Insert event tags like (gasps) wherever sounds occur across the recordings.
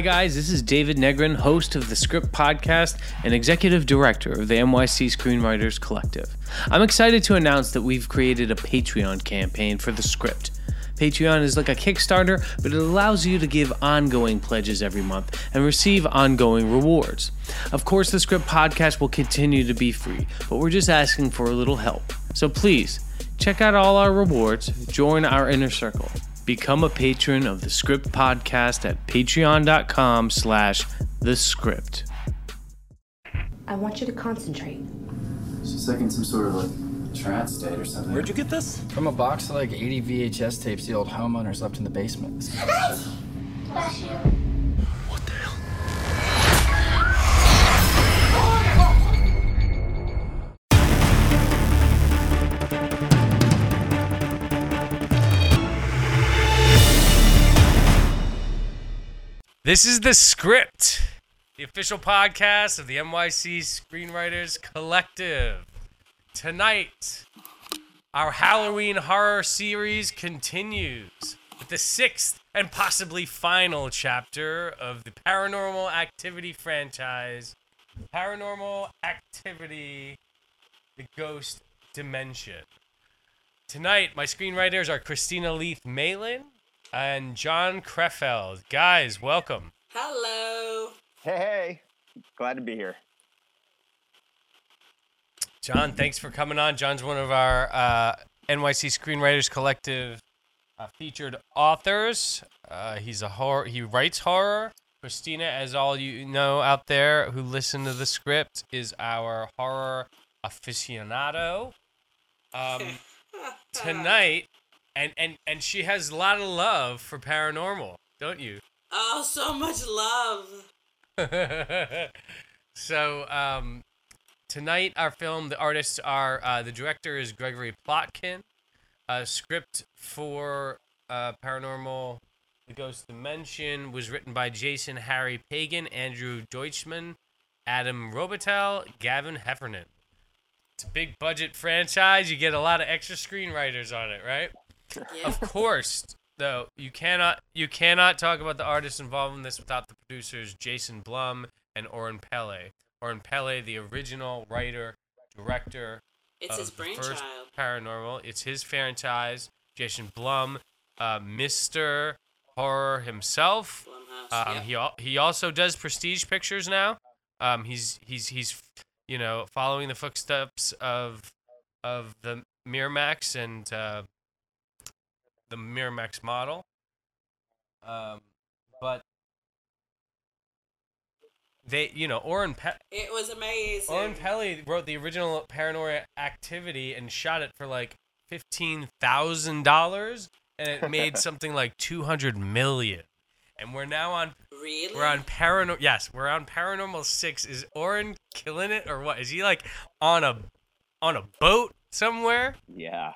Hi, guys. This is David Negrin, host of the Script Podcast and executive director of the NYC Screenwriters Collective. I'm excited to announce that we've created a Patreon campaign for the script. Patreon is like a Kickstarter, but it allows you to give ongoing pledges every month and receive ongoing rewards. Of course, the Script Podcast will continue to be free, but we're just asking for a little help. So please, check out all our rewards, join our inner circle. Become a patron of the Script Podcast at patreon.com slash the script. I want you to concentrate. She's like in some sort of like trance state or something. Where'd you get this? From a box of like 80 VHS tapes the old homeowners left in the basement. Bless you. This is the script, the official podcast of the NYC Screenwriters Collective. Tonight, our Halloween horror series continues with the sixth and possibly final chapter of the Paranormal Activity franchise Paranormal Activity The Ghost Dimension. Tonight, my screenwriters are Kristina Leath-Malin and Jon Crefeld. Guys, welcome. Hello. Hey, hey. Glad to be here. Jon, thanks for coming on. Jon's one of our uh, NYC Screenwriters Collective uh, featured authors. Uh, he's a horror. He writes horror. Kristina, as all you know out there who listen to the script, is our horror aficionado. Um, (laughs) tonight, and and and she has a lot of love for paranormal, don't you? (laughs) Oh, so much love. so um, tonight our film the artists are uh, the director is gregory plotkin uh, script for uh, paranormal the ghost dimension was written by jason harry pagan andrew deutschman adam robitel gavin heffernan it's a big budget franchise you get a lot of extra screenwriters on it right Yeah. of course though you cannot you cannot talk about the artists involved in this without the producers jason blum and oren peli oren peli the original writer director It's of his the first brainchild. paranormal it's his franchise jason blum uh, mr horror himself Blumhouse. um, yep. he he also does prestige pictures now. Um, he's he's he's you know following the footsteps of of the Miramax and uh, the Miramax model. Um, but they you know Oren Pe- It was amazing. Oren Peli wrote the original Paranormal Activity and shot it for like fifteen thousand dollars, and it made (laughs) something like two hundred million. And we're now on really? we're on paranormal. Yes, we're on Paranormal Six. Is Oren killing it or what? Is he like on a on a boat somewhere? Yeah.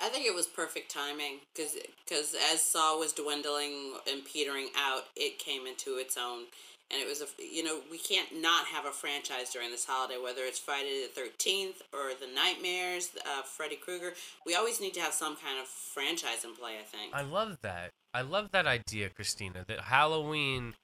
I think it was perfect timing because as Saw was dwindling and petering out, it came into its own. And it was a you know we can't not have a franchise during this holiday whether it's Friday the Thirteenth or the Nightmares, uh, Freddy Krueger. We always need to have some kind of franchise in play. I think. I love that. I love that idea, Kristina. That Halloween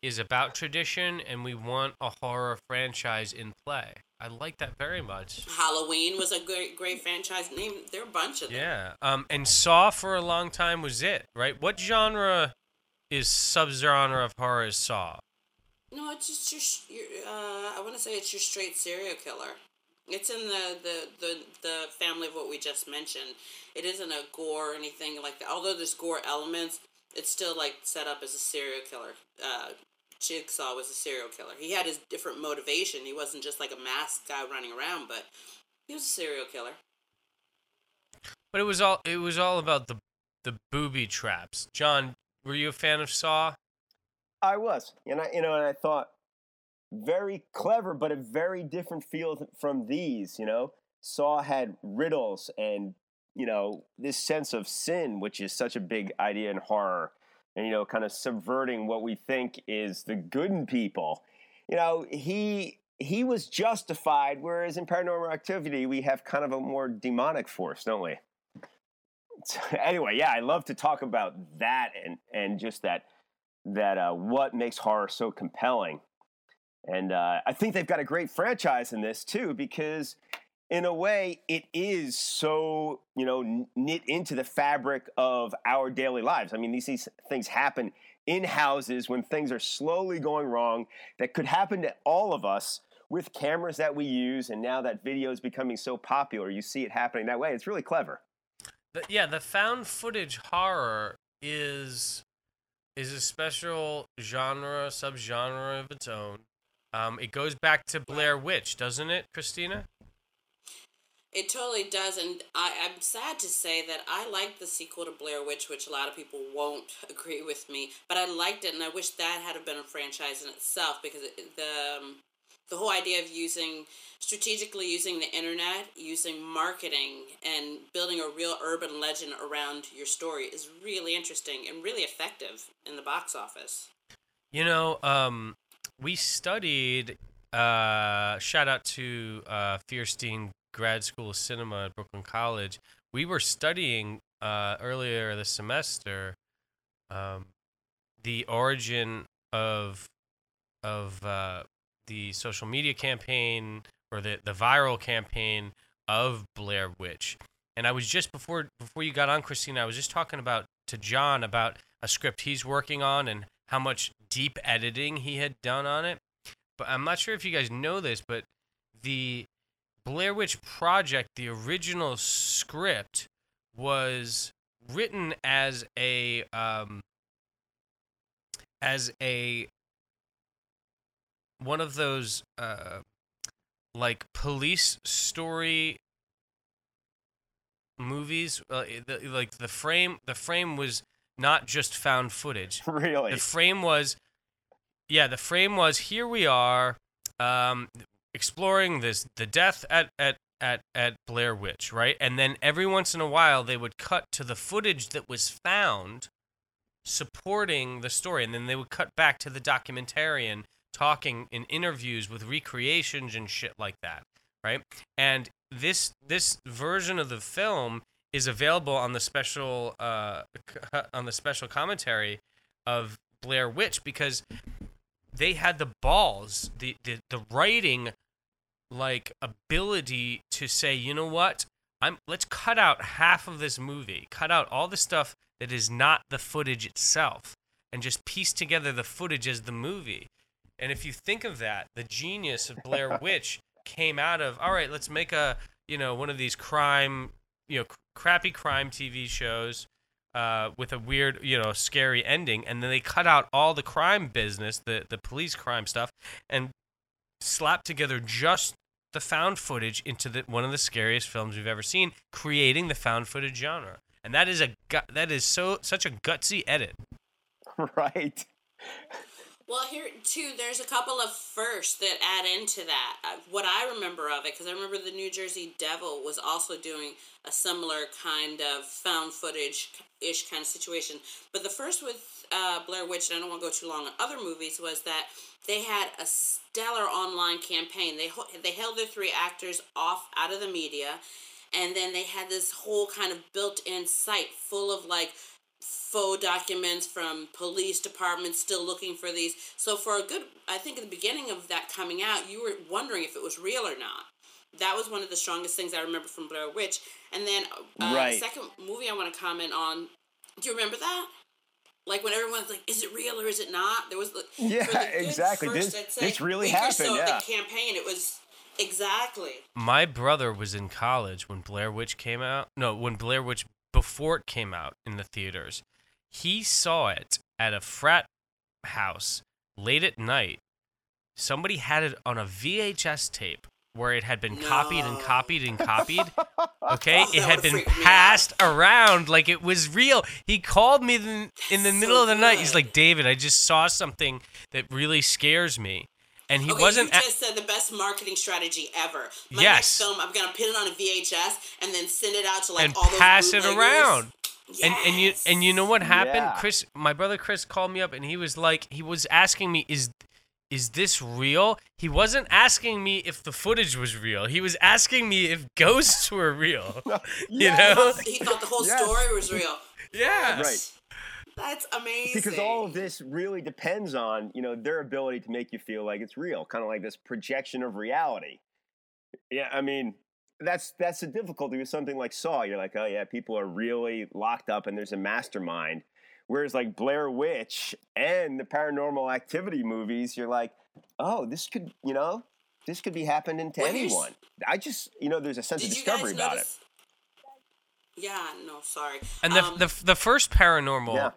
is about tradition, and we want a horror franchise in play. I like that very much. Halloween was a great great franchise name. There are a bunch of them. Yeah. Um, and Saw for a long time was it, right? What genre is subgenre of horror is Saw? No, it's just your, your uh, I want to say it's your straight serial killer. It's in the, the, the, the family of what we just mentioned. It isn't a gore or anything like that. Although there's gore elements, it's still like set up as a serial killer. Uh, Jigsaw was a serial killer. He had his different motivation. He wasn't just like a masked guy running around, but he was a serial killer. But it was all it was all about the the booby traps. Jon, were you a fan of Saw? I was. And I you know, and I thought very clever, but a very different feel from these, you know. Saw had riddles and, you know, this sense of sin, which is such a big idea in horror. And, you know, kind of subverting what we think is the good in people. You know, he he was justified, whereas in paranormal activity we have kind of a more demonic force, don't we? (laughs) Anyway, yeah, I love to talk about that and and just that that uh, what makes horror so compelling. And uh, I think they've got a great franchise in this too, because in a way, it is so you know knit into the fabric of our daily lives. I mean, these, these things happen in houses when things are slowly going wrong that could happen to all of us with cameras that we use and now that video is becoming so popular you see it happening that way it's really clever yeah, the found footage horror is is a special genre, subgenre of its own. Um, it goes back to Blair Witch, doesn't it, Kristina? It totally does, and I, I'm sad to say that I liked the sequel to Blair Witch, which a lot of people won't (laughs) agree with me, but I liked it, and I wish that had been a franchise in itself because it, the um, the whole idea of using strategically using the internet, using marketing, and building a real urban legend around your story is really interesting and really effective in the box office. You know, um, we studied. Uh, shout out to uh, Feirstein Grad School of Cinema at Brooklyn College. We were studying uh, earlier this semester um, the origin of of uh, the social media campaign or the, the viral campaign of Blair Witch. And I was just before before you got on, Kristina, I was just talking about to Jon about a script he's working on and how much deep editing he had done on it. But I'm not sure if you guys know this, but the Blair Witch Project, the original script, was written as a um, as a one of those uh, like police story movies. Uh, the, like the frame, the frame was not just found footage. (laughs) really The frame was, yeah, the frame was here we are, um, exploring this the death at at at at Blair Witch, right? And then every once in a while they would cut to the footage that was found supporting the story, and then they would cut back to the documentarian talking in interviews with recreations and shit like that, right? And this this version of the film is available on the special uh (laughs) on the special commentary of Blair Witch because they had the balls, the the, the writing like ability to say, you know what? I'm let's cut out half of this movie, cut out all the stuff that is not the footage itself, and just piece together the footage as the movie. And if you think of that, the genius of Blair (laughs) Witch came out of all right, let's make a you know one of these crime you know crappy crime TV shows uh, with a weird you know scary ending, and then they cut out all the crime business, the the police crime stuff, and slapped together just the found footage into the, one of the scariest films we've ever seen, creating the found footage genre. And that is a that is so such a gutsy edit. (laughs) right Well, here too, there's a couple of firsts that add into that. Uh, what I remember of it, because I remember the New Jersey Devil was also doing a similar kind of found footage ish kind of situation. But the first with uh, Blair Witch, and I don't want to go too long on other movies, was that they had a stellar online campaign. They they held their three actors off out of the media, and then they had this whole kind of built-in site full of like faux documents from police departments still looking for these. So for a good, I think at the beginning of that coming out, you were wondering if it was real or not. That was one of the strongest things I remember from Blair Witch. And then uh, Right. the second movie I want to comment on. Do you remember that? Like when everyone's like, "Is it real or is it not?" There was the Yeah, (laughs) for the exactly. First, This- say, this really happened, So yeah. the campaign, it was exactly. My brother was in college when Blair Witch came out. No, when Blair Witch before it came out in the theaters. He saw it at a frat house late at night. Somebody had it on a VHS tape where it had been copied and copied and copied. (laughs) Okay, Oh, it had been freak me out. passed around like it was real. He called me in, in the That's middle so of the night. He's like, "David, I just saw something that really scares me." And he okay, wasn't you a- just said the best marketing strategy ever. My Yes. next film, I'm gonna put it on a VHS and then send it out to like and all those pass it bootleggers. around. And and you and you know what happened? Yeah. Chris, my brother Chris called me up and he was like, he was asking me, is is this real? He wasn't asking me if the footage was real. He was asking me if ghosts were real. (laughs) you know? He thought the whole Yes. story was real. Yeah. right That's amazing. because all of this really depends on you know their ability to make you feel like it's real kind of like this projection of reality yeah i mean that's that's the difficulty with something like saw you're like oh yeah people are really locked up and there's a mastermind whereas like blair witch and the paranormal activity movies you're like oh this could you know this could be happening to Well, anyone i just you know there's a sense of discovery about it? Yeah, no, sorry. And the Um, the the first paranormal Yeah.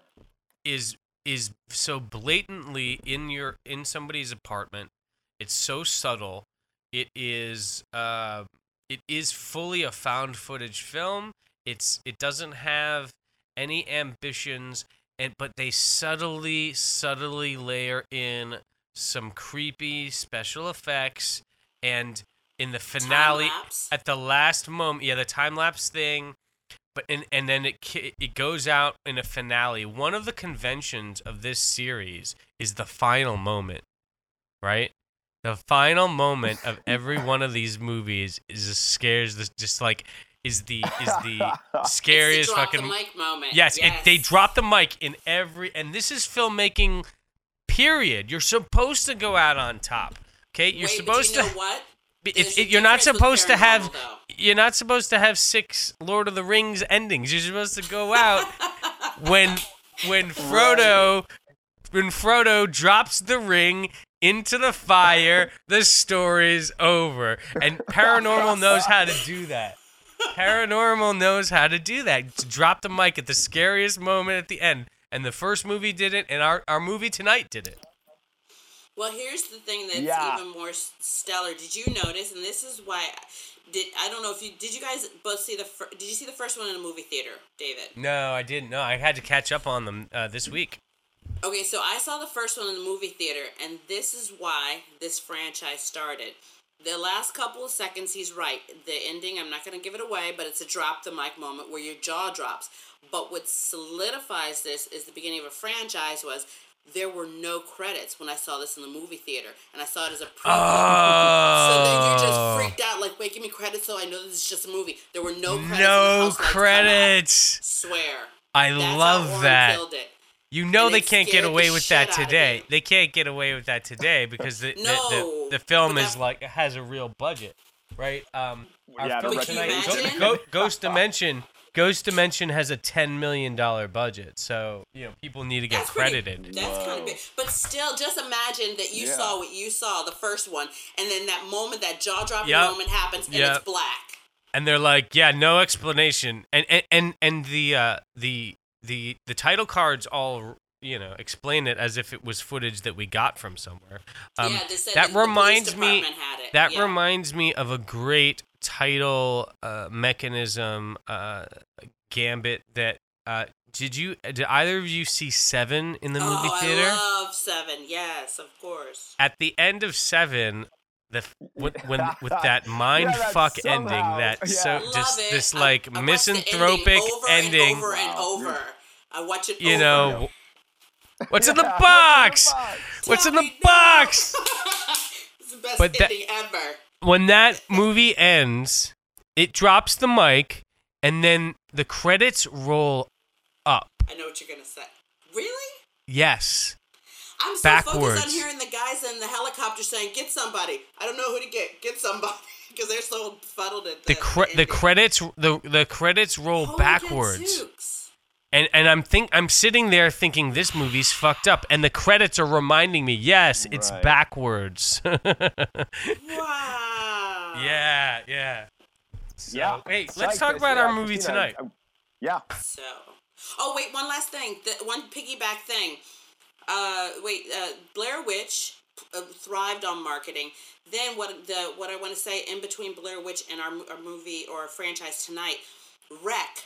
Is is so blatantly in your in somebody's apartment. It's so subtle. It is uh it is fully a found footage film. It's it doesn't have any ambitions and but they subtly subtly layer in some creepy special effects and in the finale at the last moment yeah the time lapse thing but and, and then it it goes out in a finale one of the conventions of this series is the final moment right the final moment of every one of these movies is just scares this just like is the is the (laughs) scariest the fucking the mic moment. Yes, It, they drop the mic in every, and this is filmmaking. Period. You're supposed to go out on top. Okay, you're Wait, supposed you to. know what? Be- There's If, if you're not supposed to have, though. you're not supposed to have six Lord of the Rings endings. You're supposed to go out when when (laughs) Frodo when Frodo drops the ring into the fire. The story's over, and Paranormal knows how to do that. Paranormal knows how to do that. To drop the mic at the scariest moment at the end. And the first movie did it, and our, our movie tonight did it. Well, here's the thing that's Yeah. even more stellar. Did you notice? And this is why. Did I don't know if you did you guys both see the fir- did you see the first one in a movie theater, David? No, I didn't. No, I had to catch up on them uh, this week. Okay, so I saw the first one in the movie theater, and this is why this franchise started. The last couple of seconds, he's right. The ending, I'm not going to give it away, but it's a drop the mic moment where your jaw drops. But what solidifies this is the beginning of a franchise was there were no credits when I saw this in the movie theater, and I saw it as a preview. So then you're Oh. just freaked out, like, wait, give me credits so I know this is just a movie. There were no credits. no house lights come out. credits. Swear. I That's love Warren that. Killed it. You know And they it can't get away the with that today. They can't get away with that today because the the, No, the, the film but is that- like has a real budget, right? Um, our Yeah, film but can tonight. Go- Ghost Dimension. Ghost Dimension has a ten million dollar budget, so you know people need to get That's pretty- credited. That's kind of big. But still, just imagine that you Yeah. saw what you saw, the first one, and then that moment, that jaw dropping Yep. moment happens, and Yep. it's black. and they're like, yeah, no explanation, and and and, and the uh, the the the title cards all you know explain it as if it was footage that we got from somewhere. Um, yeah, they said that the police reminds me. had it. That yeah. reminds me of a great title uh, mechanism uh, gambit that. Uh, did you? Did either of you see Seven in the movie oh, theater? I love Seven. Yes, of course. At the end of Seven, the when, when (laughs) with that mind Yeah, that fuck ending, somehow- that so yeah. just love it. this I- like I watched the misanthropic over ending. and over and over. I watch it. you over. know, what's in the (laughs) Yeah, box? box? What's in Tell the box? (laughs) it's the best But that- ever. when that movie ends, it drops the mic, and then the credits roll up. I know what you're gonna say. Really? Yes. I'm so Backwards. focused on hearing the guys in the helicopter saying, "Get somebody." I don't know who to get. Get somebody (laughs) because they're so fuddled at The the cre- the credits the the credits roll Holy backwards. Gadzooks. And and I'm think I'm sitting there thinking this movie's fucked up and the credits are reminding me, yes, it's Right. backwards. (laughs) Wow. yeah, yeah. So, yeah. Hey, Psyched, let's talk I about see- our movie you tonight. I- yeah. So, oh wait, one last thing. The one piggyback thing. Uh, wait, uh, Blair Witch uh, thrived on marketing. Then what the what I want to say in between Blair Witch and our, our movie or our franchise tonight, Rec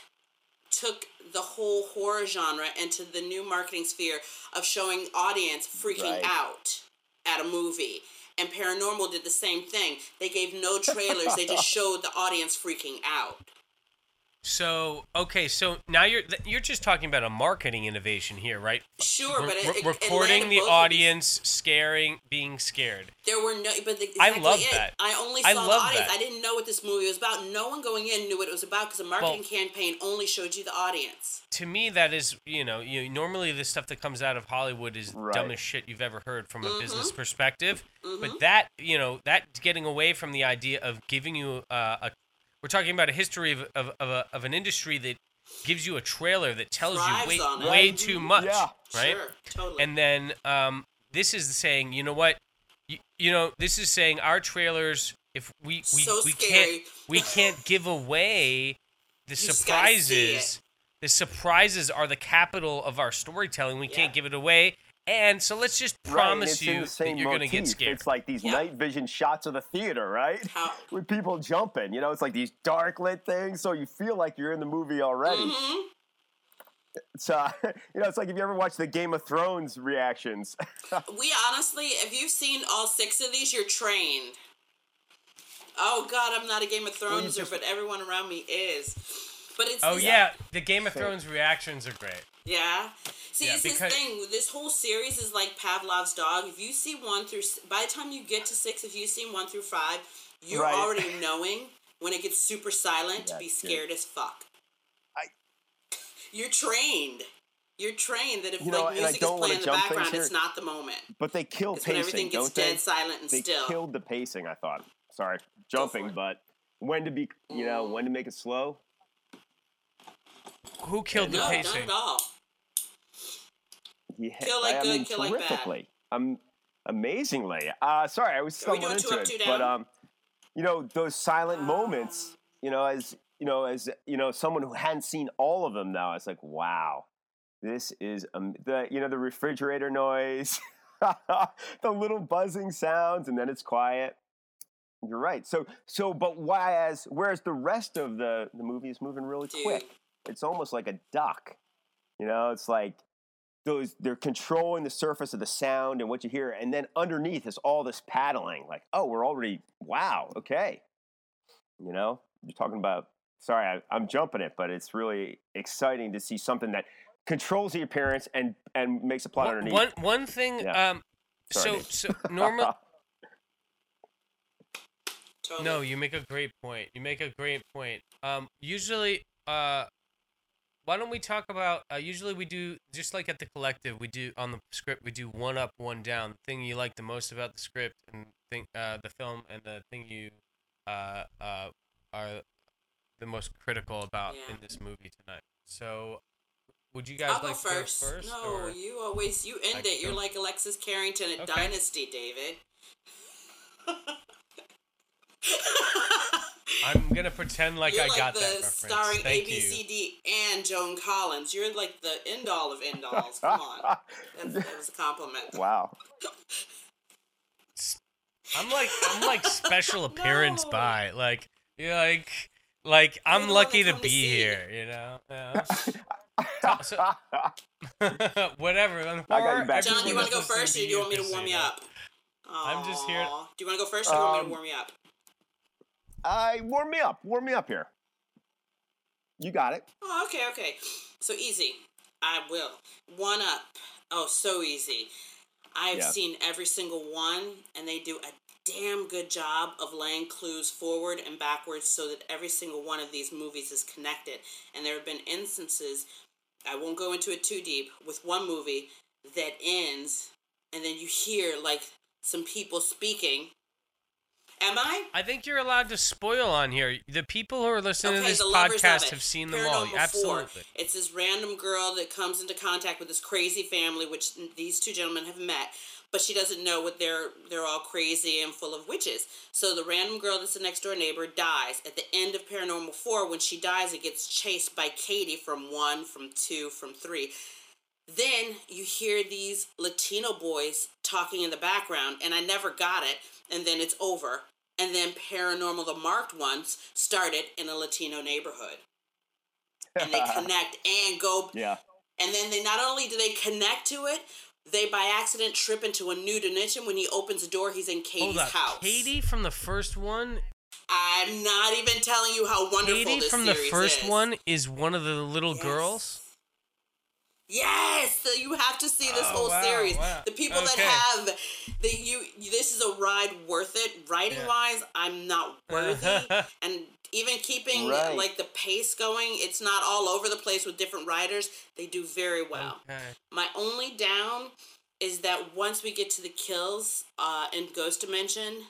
took the whole horror genre into the new marketing sphere of showing audience freaking Right. out at a movie. And Paranormal did the same thing. They gave no trailers. they just (laughs) showed the audience freaking out. So okay, so now you're you're just talking about a marketing innovation here, right? Sure, Re- but it, re- it, it recording landed the both of these. audience, scaring, being scared. There were no, but the, I love it. that. I only I saw the audience. that. I didn't know what this movie was about. No one going in knew what it was about because a marketing Well- campaign only showed you the audience. To me, that is you know you normally the stuff that comes out of Hollywood is Right. dumbest shit you've ever heard from a Mm-hmm. business perspective. But that you know that getting away from the idea of giving you uh, a we're talking about a history of of, of, a, of an industry that gives you a trailer that tells Thrives you way, way too much, Yeah. right? Sure, totally. And then um, this is saying, you know what, you, you know, this is saying our trailers. If we we, So we can't we can't (laughs) give away the just gotta see it. surprises. The surprises are the capital of our storytelling. We can't give it away. And so let's just promise it's in you the same that you're going to get scared. It's like these Yeah. night vision shots of the theater, right? How- (laughs) With people jumping, you know, it's like these dark lit things, so you feel like you're in the movie already. Mhm. It's uh, you know, it's like if you ever watch the Game of Thrones reactions. (laughs) We honestly, if you've seen all six of these, you're trained. Oh God, I'm not a Game of Throneser, just- but everyone around me is. But it's oh yeah, the Game of Thrones reactions are great. Yeah. See, Yeah, it's because- this thing. This whole series is like Pavlov's dog. If you see one through, by the time you get to six, if you've seen one through five, you're Right. already knowing when it gets super silent to be That's good. scared as fuck. I- You're trained. You're trained that if You know, like and music is wanna playing in the background, it's not the moment. but they kill It's when everything pacing, gets don't they? dead silent and They still. killed the pacing. I thought. Sorry, jumping, but when to be, you know, mm. when to make it slow. Who killed the no, pacing? not at all. Yeah, Kill like I good, mean, kill like bad. terrifically. Um, amazingly. Uh, sorry, I was stumbling into up, it, but um, you know, those silent moments. You know, as you know, as you know, someone who hadn't seen all of them now, it's like, wow, this is um, the you know the refrigerator noise, (laughs) the little buzzing sounds, and then it's quiet. You're right. So so, but why as whereas the rest of the the movie is moving really Dude. quick. It's almost like a duck. You know, it's like those they're controlling the surface of the sound and what you hear, and then underneath is all this paddling. Like, oh, we're already wow, okay. You know, you're talking about. Sorry, I, I'm jumping it, but it's really exciting to see something that controls the appearance and and makes a plot One, underneath. one one thing. Yeah. Um, Sorry, so so (laughs) normal. No, you make a great point. You make a great point. Um, usually, uh, why don't we talk about? Uh, usually we do just like at the collective, we do on the script, we do one up, one down. The thing you like the most about the script and think uh, the film, and the thing you uh, uh, are the most critical about Yeah. in this movie tonight. So, would you guys I'll go like first. to go first? no, you always you end it. You're go- like Alexis Carrington at Okay. Dynasty, David. (laughs) (laughs) I'm gonna pretend like You're I like got the that reference. starring Thank you. ABCD and Joan Collins. You're like the end all of end alls. Come on, (laughs) that, that was a compliment. wow. I'm like I'm like special (laughs) (laughs) appearance No. by like you like like I'm lucky to come to be here, you know. Yeah. So- Whatever. on I got you back. Jon, do you want to go first, or do you want me to warm say you that. up? I'm just here- Do you want to go first, or do you want me Um, to warm you up? I warm me up. Warm me up here. You got it. Oh, okay, okay. So easy. I will. One up. Oh, so easy. I've Yeah. seen every single one, and they do a damn good job of laying clues forward and backwards so that every single one of these movies is connected. And there have been instances, I won't go into it too deep, with one movie that ends, and then you hear like some people speaking. Am I? I think you're allowed to spoil on here. The people who are listening to this podcast have seen them all. Paranormal 4. Absolutely. It's this random girl that comes into contact with this crazy family, which these two gentlemen have met, but she doesn't know what they're they're all crazy and full of witches. So the random girl that's the next door neighbor dies. At the end of Paranormal Four, when she dies, it gets chased by Katie from one, from two, from three. Then you hear these Latino boys talking in the background, and I never got it. And then it's over. And then Paranormal, the marked ones, started in a Latino neighborhood. And they (laughs) connect and go. Yeah. And then they not only do they connect to it, they by accident trip into a new dimension. When he opens the door, he's in oh, Katie's Hold up. house. Katie from the first one I'm not even telling you how wonderful Katie this from the first is. one is one of the little Yes. girls. Yes, so you have to see this Oh, whole wow, series. wow. The people Okay. that have the you, this is a ride worth it. Writing wise, I'm not worthy, (laughs) and even keeping Right. like the pace going, it's not all over the place with different writers. They do very well. Okay. My only down is that once we get to the kills uh, in Ghost Dimension,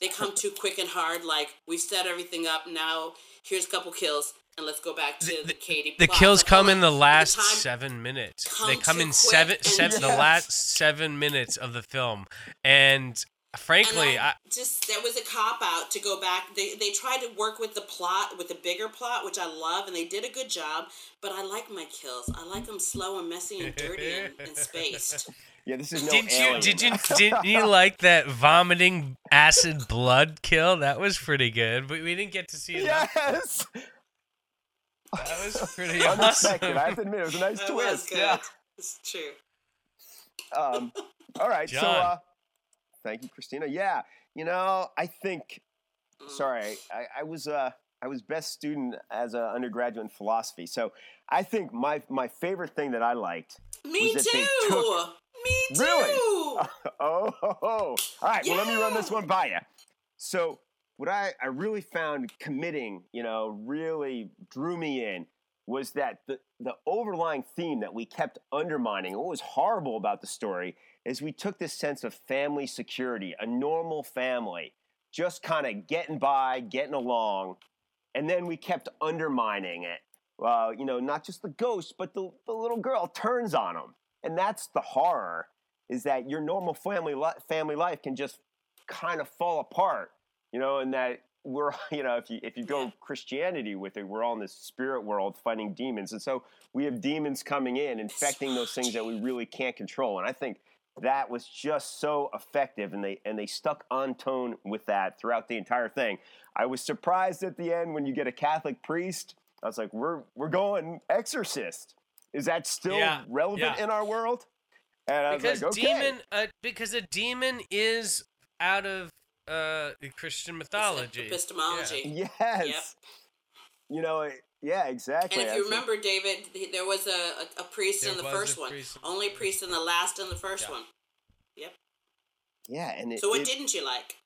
they come (laughs) too quick and hard. Like we've set everything up now. Here's a couple kills, and let's go back to the, The- Katie. The plot. kills Like, come hold in the last time- seven minutes. come They come in quick seven, and seven the last seven minutes of the film, and frankly, and I, I, just that was a cop out to go back. They they tried to work with the plot, with the bigger plot, which I love, and they did a good job. But I like my kills. I like them slow and messy and dirty and, and spaced. (laughs) Yeah, this is no didn't you did you (laughs) didn't you like that vomiting acid blood kill? That was pretty good, but we didn't get to see (laughs) that. Yes. That was (laughs) pretty Unexpected. awesome. I have to admit, it was a nice That was twist. good. Yeah. It's true. Um, all right. So, uh, thank you, Kristina. Yeah. You know, I think. Mm. Sorry, I, I was uh, I was best student as an undergraduate in philosophy. So I think my my favorite thing that I liked. Me Was that they too. took- Me too. Really? (laughs) Oh, oh, oh. all right. Well, let me run this one by you. So, what I, I really found committing, you know, really drew me in was that the, the overlying theme that we kept undermining, what was horrible about the story, is we took this sense of family security, a normal family, just kind of getting by, getting along, and then we kept undermining it. Well, you know, not just the ghost, but the, the little girl turns on him. And that's the horror, is that your normal family li- family life can just kind of fall apart, you know, and that we're, (laughs) you know, if you if you go. Christianity with it, we're all in this spirit world fighting demons, and so we have demons coming in, infecting those things that we really can't control. And I think that was just so effective, and they and they stuck on tone with that throughout the entire thing. I was surprised at the end when you get a Catholic priest. I was like, we're we're going exorcist. Is that still Yeah, relevant yeah. in our world? And I was because like, okay. demon uh, because a demon is out of uh Christian mythology. Epistemology. Yes. Yep. You know, yeah, exactly. And if you was like, remember, David, there was a, a, a priest There in the first one. priest Only priest in the last and the first Yeah. one. Yep. yeah, and it, So what it- didn't you like?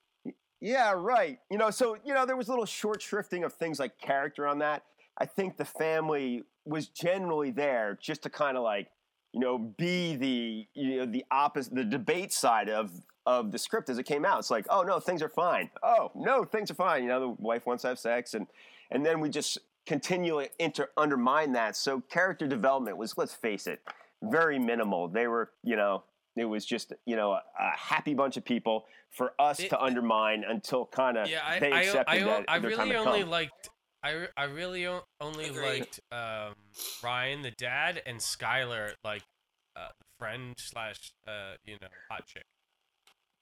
Yeah, right. You know, so you know, there was a little short shrifting of things like character on that. I think the family was generally there just to kind of like, you know, be the you know the opposite, the debate side of of the script as it came out. It's like, oh no, things are fine. Oh no, things are fine. You know, the wife wants to have sex, and and then we just continually inter undermine that. So character development was, let's face it, very minimal. They were, you know, it was just you know a, a happy bunch of people for us It- to undermine until kind of Yeah, I they I, accepted I, that I their time really had only come. liked I, I really o- only Agreed. liked um, Ryan the dad and Skylar like uh, friend slash uh, you know hot chick.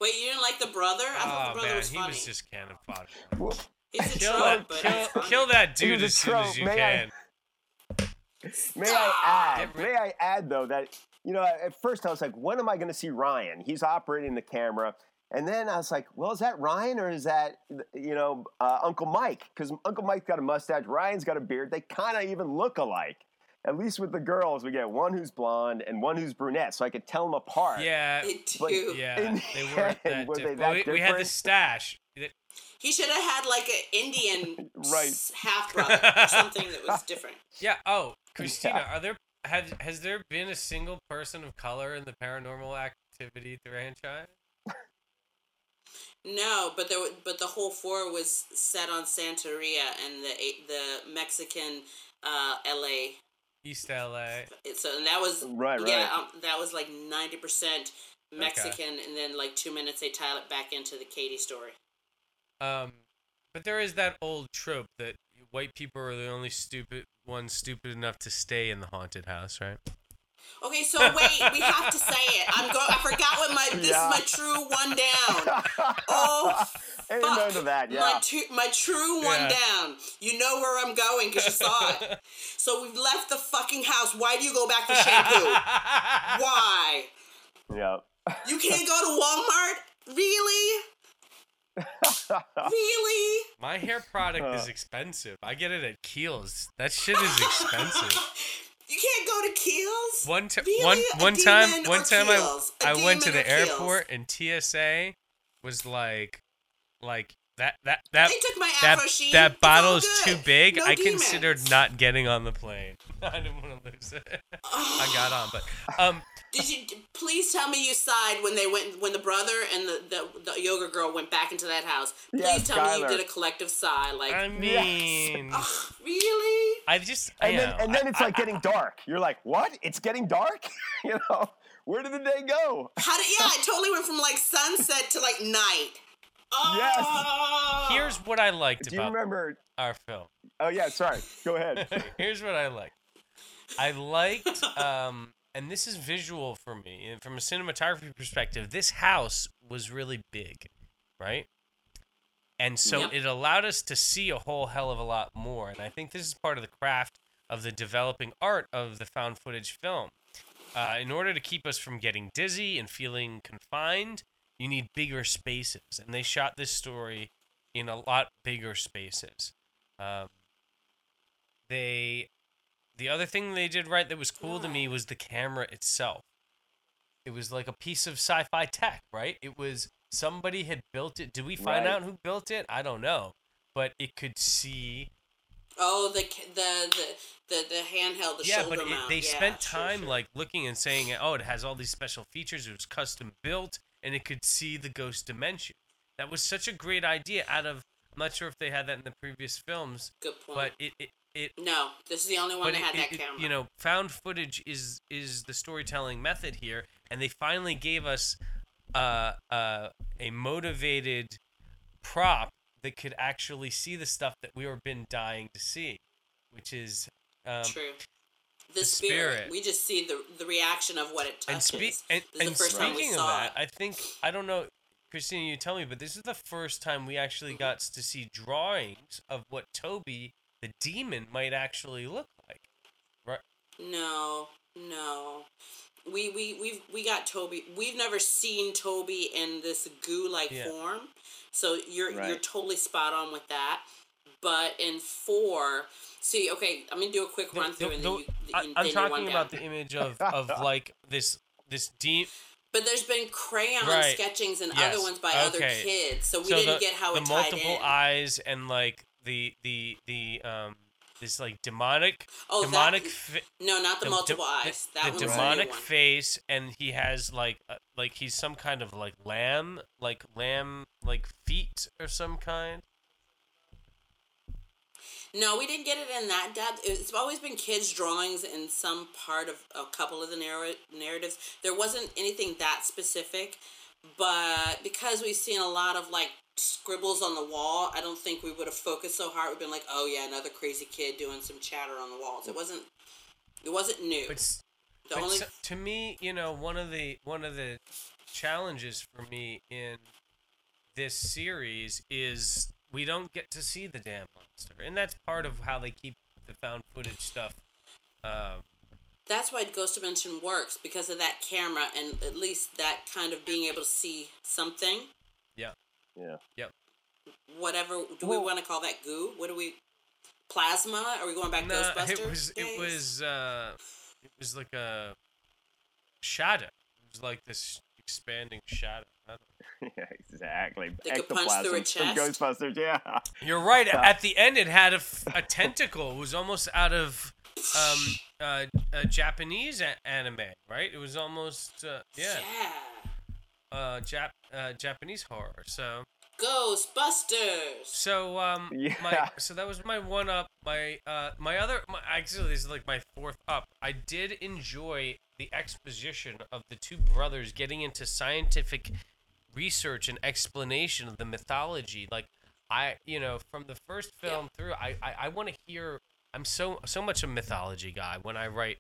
Wait, you didn't like the brother? I thought Oh the brother man, was he was just cannon fodder. Well, He's a Kill trope, that, kill, kill that dude was as soon as you may I- can. May I add? May I add though that you know at first I was like, when am I going to see Ryan? He's operating the camera, and then I was like, well, is that Ryan or is that you know uh, Uncle Mike? Because Uncle Mike's got a mustache, Ryan's got a beard. They kind of even look alike. At least with the girls, we get one who's blonde and one who's brunette, so I could tell them apart. Yeah, They But- do. yeah, In they weren't end, that were they different. that Well, we, we had the stash. He should have had like an Indian (laughs) Right. half brother or something that was different. (laughs) Yeah. Oh, (laughs) Kristina, are there has has there been a single person of color in the Paranormal Activity franchise? No, but there, wa- but the whole four was set on Santeria and the the Mexican uh, L.A. East LA. So and that was Right, Yeah, right. um, that was like ninety percent Mexican, and then like two minutes they tie it back into the Katie story. Um, but there is that old trope that white people are the only stupid ones stupid enough to stay in the haunted house, right? Okay, so wait, we have to say it. I'm go. I forgot what my this Yeah. is my true one down. Oh, (laughs) Amen fuck. to that. Yeah, My, Yeah. two, my true one Yeah. down. You know where I'm going because you saw it. (laughs) So we've left the fucking house. Why do you go back to shampoo? Why? Yeah. You can't (laughs) go to Walmart? Really? Really? My hair product is Uh. expensive. I get it at Kiehl's. That shit is expensive. You can't go to Kiehl's. One time, Really? one one time, one time, I I went to the airport and TSA was like, like that that that They took my that that bottle is too big. No I considered demons. not getting on the plane. (laughs) I didn't want to lose it. I got on, but um, Did you please tell me you sighed when they went when the brother and the, the, the yoga girl went back into that house? Please Yeah, tell me you did a collective sigh. Like, I mean, (laughs) "Ugh, really? I just and you then and then I- it's I- like getting dark. You're like, what? It's getting dark? (laughs) you know, where did the day go? How did? Yeah, it totally went from like sunset to like night. Oh. Here's what I liked Do you about remember? our film. Oh yeah, sorry. Go ahead. (laughs) Here's what I liked. I liked, um, and this is visual for me, and from a cinematography perspective. This house was really big, right? And so Yep. it allowed us to see a whole hell of a lot more. And I think this is part of the craft of the developing art of the found footage film. Uh, in order to keep us from getting dizzy and feeling confined, you need bigger spaces. And they shot this story in a lot bigger spaces. Um, they, the other thing they did right that was cool to me was the camera itself. It was like a piece of sci-fi tech, right? It was somebody had built it. Did we find Right. out who built it? I don't know, but it could see Oh, the the the the, the handheld, the yeah, shoulder but it, mount. they Yeah, spent sure, time sure. like looking and saying, "Oh, it has all these special features. It was custom built, and it could see the ghost dimension." That was such a great idea. Out of, I'm not sure if they had that in the previous films, Good point. but it it, it no, this is the only one that it, had that it- camera. you know, found footage is is the storytelling method here, and they finally gave us uh, uh, a motivated prop that could actually see the stuff that we were been dying to see, which is um, True. The, the spirit. spirit. We just see the the reaction of what it and, touches. spe- and, is and the first time we speaking of that, it. I think I don't know, Kristina, you tell me, but this is the first time we actually got to see drawings of what Toby the demon might actually look like. Right? No, no. We we we've we got Toby. We've never seen Toby in this goo like Yeah. form. So you're you're totally spot on with that. But in four, see, okay, I'm gonna do a quick The- run through the- and the- then you, I, then I'm talking about down. the image (laughs) of, of like this this deep. But there's been crayon Right. sketchings and Yes. other ones by other kids, so we so didn't the, get how the it tied multiple in. eyes and like the the the um this like demonic Oh, that- demonic fa- no, not the, the- multiple the- eyes. That the one's a new demonic face and he has like uh, like he's some kind of like lamb like lamb like feet or some kind No, we didn't get it in that depth. It's always been kids' drawings in some part of a couple of the narr- narratives. There wasn't anything that specific, but because we've seen a lot of like scribbles on the wall, I don't think we would have focused so hard. We've been like, oh yeah, another crazy kid doing some chatter on the walls. It wasn't. It wasn't new. but, the but only so- to me you know one of the one of the challenges for me in this series is we don't get to see the damn monster and that's part of how they keep the found footage stuff um, that's why Ghost Dimension works because of that camera and at least that kind of being able to see something. Yeah Yeah. yep Whatever do we want to call that goo? What do we? Plasma? Are we going back Nah, Ghostbusters? it was it was uh it was like a shadow it was like this expanding shadow (laughs) yeah, exactly. They could punch through a Ectoplasm from chest? Ghostbusters, yeah. You're right. (laughs) At the end, it had a, f- a tentacle. It was almost out of um, uh, a Japanese a- anime, right? It was almost uh, yeah, Yeah. Uh, Jap- uh, Japanese horror. So Ghostbusters. so um Yeah. my so that was my one up. My uh my other my, actually this is like my fourth up. I did enjoy the exposition of the two brothers getting into scientific research and explanation of the mythology. Like I you know from the first film through I I, I want to hear. I'm so so much a mythology guy when I write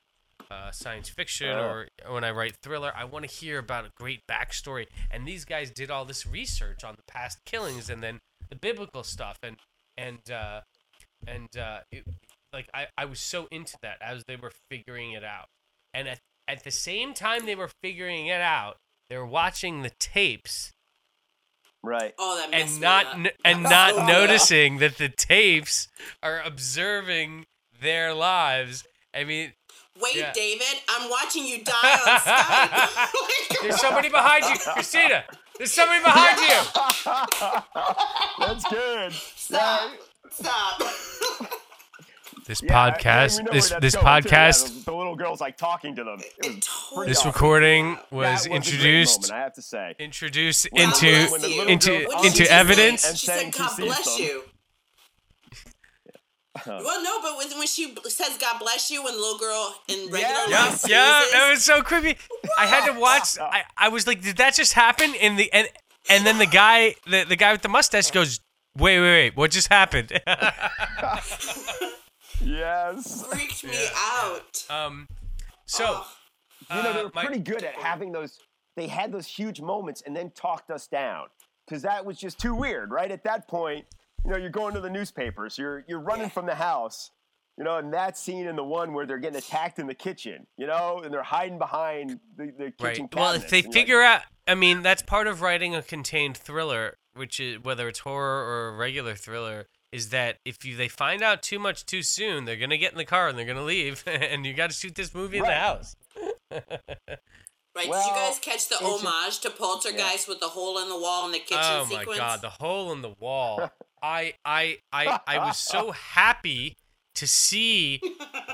uh, science fiction Oh. or when I write thriller. I want to hear about a great backstory. And these guys did all this research on the past killings and then the biblical stuff and and uh, and uh, it, like I, I was so into that as they were figuring it out. And at at the same time they were figuring it out, they were watching the tapes Right. Oh, that messed and me not up. n- and (laughs) not messed me up. noticing that the tapes are observing their lives. I mean, Wait, Yeah. David, I'm watching you (laughs) die on Skype. (laughs) there's somebody behind you, Kristina. There's somebody behind you. (laughs) That's good. Stop. Stop. This Yeah, I- I podcast, this this going, too. Yeah, podcast, the, the little girl's like talking to them. It was It totally- this awesome. recording That was introduced moment, I have to say. introduced Well, into bless When the you. little into girl- What did she into just say? evidence. She said, "God sees bless them." You." Well, no, but when, when she says "God bless you" when the little girl in regular Yeah. life Yeah, sneezes, yeah, that was so creepy. I had to watch. I, I was like, did that just happen? In the and and then the guy, the, the guy with the mustache goes, wait, wait, wait, what just happened? (laughs) Yes. freaked me out. um, so Oh. You know, they uh, were my- pretty good at having those. They had those huge moments and then talked us down because that was just too weird, right? At that point, you know, you're going to the newspapers, you're you're running from the house, you know, and that scene and the one where they're getting attacked in the kitchen, you know, and they're hiding behind the, the right. kitchen Well, if they and you're like, figure out, I mean, that's part of writing a contained thriller, which is whether it's horror or a regular thriller. Is that if you they find out too much too soon, they're gonna get in the car and they're gonna leave, (laughs) and you got to shoot this movie in the house. (laughs) Right? Did you guys catch the it's a- homage to Poltergeist with the hole in the wall in the kitchen oh sequence? my god, the hole in the wall. (laughs) I I I I was so (laughs) happy to see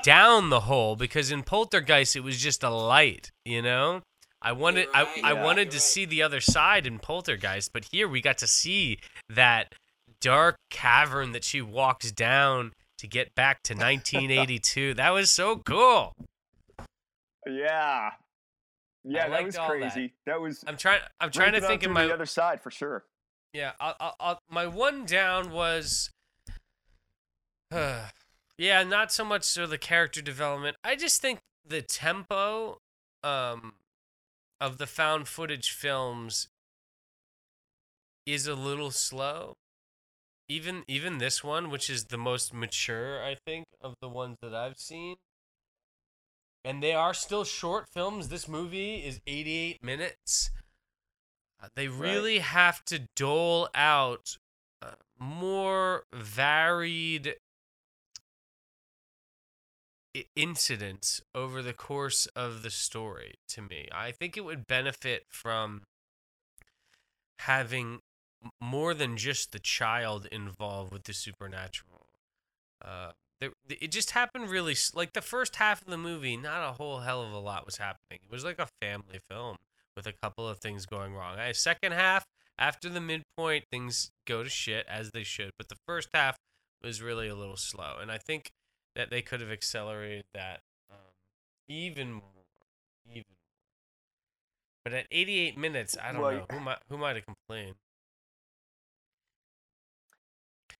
down the hole because in Poltergeist it was just a light, you know? I wanted right. I, I wanted to right. see the other side in Poltergeist, but here we got to see that dark cavern that she walks down to get back to 1982. (laughs) that was so cool. yeah, yeah, that was all that. crazy. That, was. I'm trying I'm trying to think in my the other side for sure. Yeah, I'll, I'll, I'll, my one down was, (sighs) yeah, not so much so the character development. I just think the tempo, um, of the found footage films is a little slow. Even even this one, which is the most mature, I think, of the ones that I've seen. And they are still short films. This movie is 88 minutes. Uh, They really have to dole out uh, more varied incidents over the course of the story to me. I think it would benefit from having more than just the child involved with the supernatural. Uh, it just happened really like the first half of the movie. Not a whole hell of a lot was happening. It was like a family film with a couple of things going wrong. Uh, second half, after the midpoint, things go to shit as they should. But the first half was really a little slow, and I think that they could have accelerated that um, even more, even. But at 88 minutes, I don't Well, know who might who might have complained.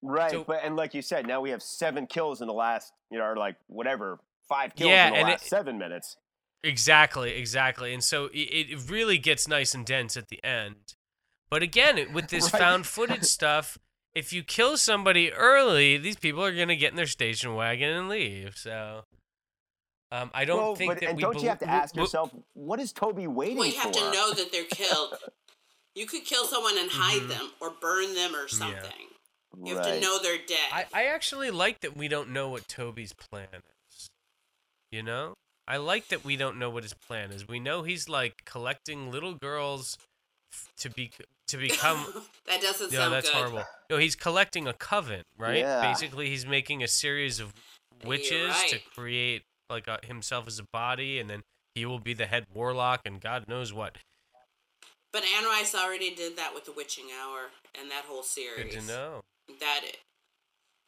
Right, So- but and like you said, now we have seven kills in the last, you know, or like whatever, five kills Yeah, in the last it- seven minutes. Exactly, exactly. And so it, it really gets nice and dense at the end. But again, with (laughs) this Right. found footage stuff, if you kill somebody early, these people are going to get in their station wagon and leave. So um, I don't well, think but, that and we don't bel- you have to ask w- yourself, what is Toby waiting for? Well, you have for? to know that they're killed. (laughs) You could kill someone and hide Mhm. them or burn them or something. You have to know they're dead. I, I actually like that we don't know what Toby's plan is. You know? I like that we don't know what his plan is. We know he's like collecting little girls to be to become (laughs) that doesn't No, sound that's good. horrible. No, he's collecting a coven, right? Yeah. Basically, he's making a series of witches to create like a, himself as a body, and then he will be the head warlock, and God knows what. But Anne Rice already did that with the Witching Hour and that whole series. Good to know. That it.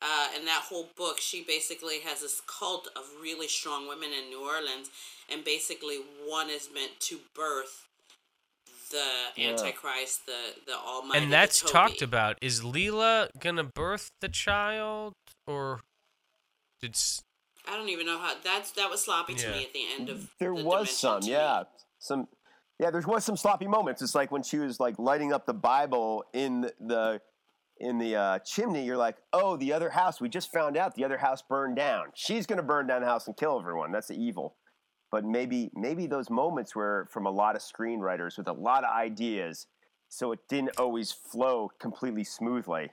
Uh, in that whole book, she basically has this cult of really strong women in New Orleans, and basically one is meant to birth the Yeah. Antichrist, the the Almighty. And that's Toby. talked about. Is Leela gonna birth the child, or did? I don't even know how that's that was sloppy to Yeah. me at the end of. There the was some, to me. yeah, some, yeah. There was some sloppy moments. It's like when she was like lighting up the Bible in the in the uh, chimney. You're like, oh, the other house. We just found out the other house burned down. She's gonna burn down the house and kill everyone. That's the evil. But maybe maybe those moments were from a lot of screenwriters with a lot of ideas so it didn't always flow completely smoothly.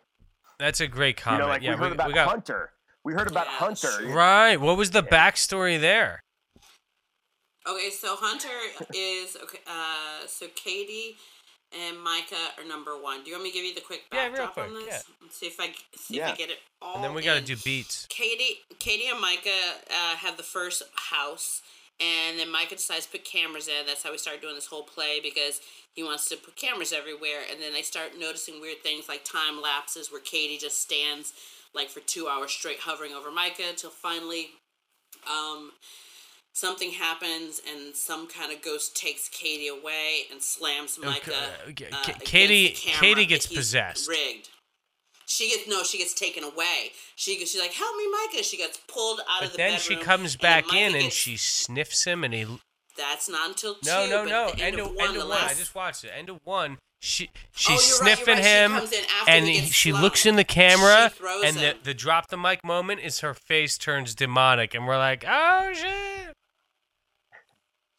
That's a great You comment. know, like yeah, we heard about got Hunter. We heard about Yeah, Hunter. right. What was the backstory there? Okay, so Hunter is okay. Uh, so Katie and Micah are number one. Do you want me to give you the quick Yeah, real backdrop on quick, this? Let's see if I see if I get it all. And then we got to do beats. Katie, Katie and Micah uh, have the first house, and then Micah decides to put cameras in. That's how we start doing this whole play because he wants to put cameras everywhere. And then they start noticing weird things like time lapses where Katie just stands like for two hours straight hovering over Micah till finally, um, something happens and some kind of ghost takes Katie away and slams Micah. okay, uh, Katie- the Katie gets possessed. Rigged. She gets no. She gets taken away. She she's like, "Help me, Micah!" She gets pulled out of But the then bedroom. she comes back Micah in and she sniffs him, and he. That's not until two. No, no, but no. End, End of of one, end of one. I just watched it. End of one. She Oh, she's right, you're sniffing right. Him, comes in after and he he- she slung. looks in the camera, She and the the drop the mic moment is her face turns demonic, and we're like, oh shit.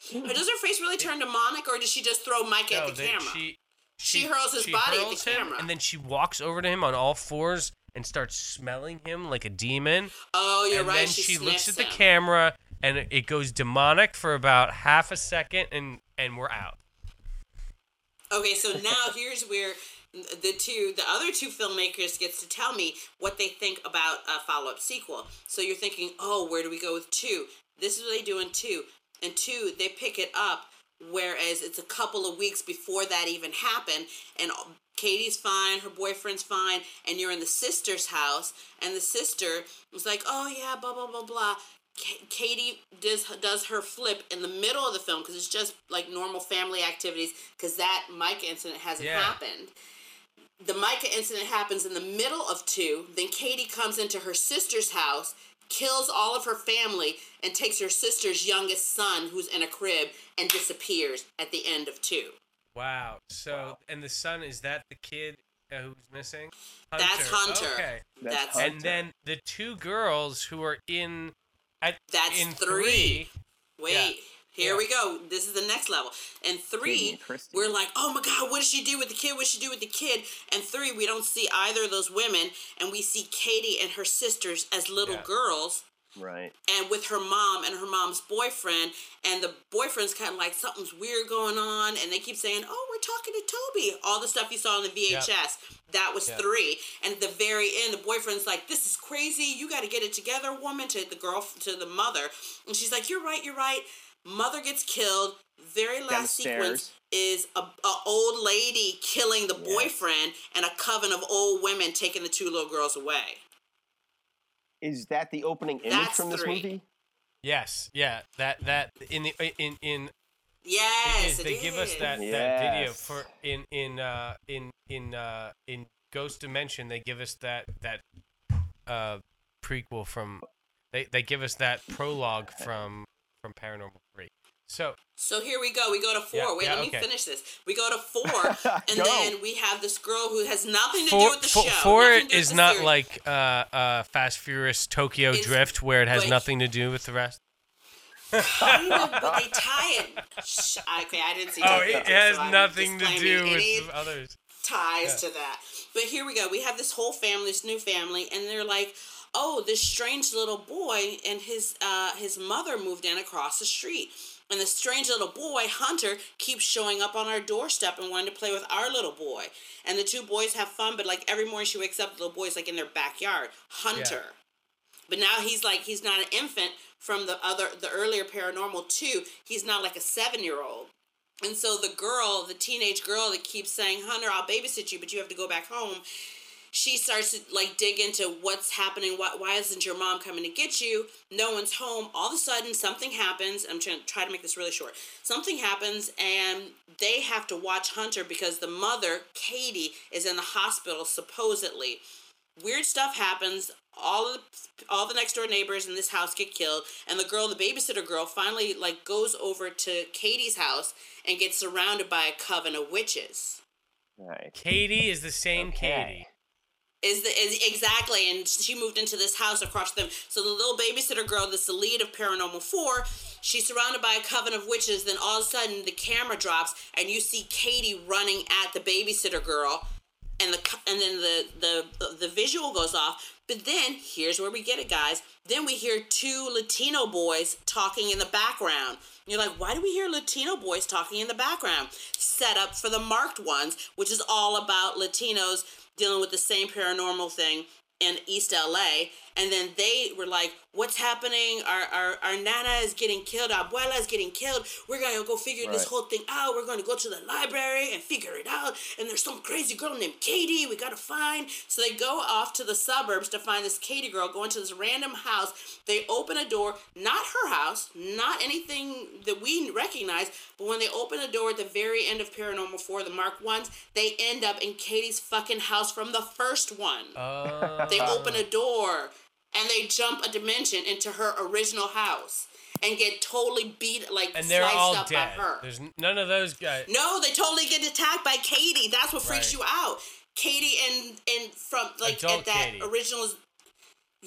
Hmm. Or does her face really turn demonic, or does she just throw Micah No, at the they- camera? She, She hurls his body at the him, camera. and then she walks over to him on all fours and starts smelling him like a demon. oh, you're and right. then she she looks sniffs at the him. camera, and it- it goes demonic for about half a second, and and we're out. Okay, so (laughs) now here's where the two, the other two filmmakers gets to tell me what they think about a follow-up sequel. So you're thinking, oh, where do we go with two? This is what they do in two. And two, they pick it up, whereas it's a couple of weeks before that even happened, and Katie's fine, her boyfriend's fine, and you're in the sister's house, and the sister was like, oh yeah, blah blah blah blah. Ka- Katie does does her flip in the middle of the film because it's just like normal family activities because that Micah incident hasn't Yeah. happened. The Micah incident happens in the middle of two. Then Katie comes into her sister's house, kills all of her family, and takes her sister's youngest son, who's in a crib, and disappears at the end of two. Wow. So, and the son is that the kid uh, who's missing? That's Hunter. Okay. That's That's Hunter. And then the two girls who are in at That's in three. Wait, Yeah. Here Yeah. we go. This is the next level. And three, we're like, oh my god, what does she do with the kid? What does she do with the kid? And three, we don't see either of those women, and we see Katie and her sisters as little Yeah. girls. Right. And with her mom and her mom's boyfriend, and the boyfriend's kind of like something's weird going on, and they keep saying, "Oh, we're talking to Toby." All the stuff you saw on the VHS, that was Yep. three. And at the very end, the boyfriend's like, "This is crazy. You got to get it together, woman." To the girl, to the mother, and she's like, "You're right. You're right." Mother gets killed. Very last sequence is a, a old lady killing the boyfriend, and a coven of old women taking the two little girls away. Is that the opening image That's from this three. movie? yes, yeah, that that in the in in Yes, is it they give us is. that that video for in in uh in in uh in Ghost Dimension they give us that that uh prequel from they they give us that prologue from from Paranormal 3. So, So here we go. We go to four. Yeah, Wait, yeah, let me finish this. We go to (laughs) four, and Go. then we have this girl who has nothing to do with the four, show. four nothing to do with is not series. like uh, uh, Fast Furious Tokyo It's- Drift, where it has but- nothing to do with the rest. kind of, (laughs) but they tie it. Okay, I didn't see. Oh, it has so nothing to do with others. ties to that. But here we go. We have this whole family, this new family, and they're like, "Oh, this strange little boy and his uh, his mother moved in across the street." And the strange little boy, Hunter, keeps showing up on our doorstep and wanting to play with our little boy. And the two boys have fun, but like every morning she wakes up, the little boy's like in their backyard. Hunter. But now he's like he's not an infant from the other the earlier paranormal two. He's not like a seven year old. And so the girl, the teenage girl that keeps saying, Hunter, I'll babysit you, but you have to go back home. She starts to like dig into what's happening. Why, why isn't your mom coming to get you? No one's home. All of a sudden, something happens. I'm trying to try to make this really short. Something happens, and they have to watch Hunter because the mother, Katie, is in the hospital supposedly weird stuff happens all of the, all the next door neighbors in this house get killed and the girl the babysitter girl finally like goes over to katie's house and gets surrounded by a coven of witches Right. Katie is the same Okay. Katie. Is the is exactly, and she moved into this house across them. So the little babysitter girl, that's the lead of Paranormal Four, she's surrounded by a coven of witches. Then all of a sudden, the camera drops, and you see Katie running at the babysitter girl, and the and then the the the visual goes off. But then here's where we get it, guys. Then we hear two Latino boys talking in the background. You're like, why do we hear Latino boys talking in the background? Set up for the marked ones, which is all about Latinos dealing with the same paranormal thing in East LA. And then they were like, What's happening? Our, our, our Nana is getting killed. Our abuela is getting killed. We're going to go figure this whole thing out. We're going to go to the library and figure it out. And there's some crazy girl named Katie we got to find. So they go off to the suburbs to find this Katie girl, go into this random house. They open a door, not her house, not anything that we recognize, but when they open a door at the very end of Paranormal 4, the Mark ones, they end up in Katie's fucking house from the first one. Uh, They open a door and they jump a dimension into her original house and get totally beat, like and they're sliced all up dead. by her. There's none of those guys. No, they totally get attacked by Katie. That's what freaks Right. you out. Katie and and from like Adult at that Katie. original.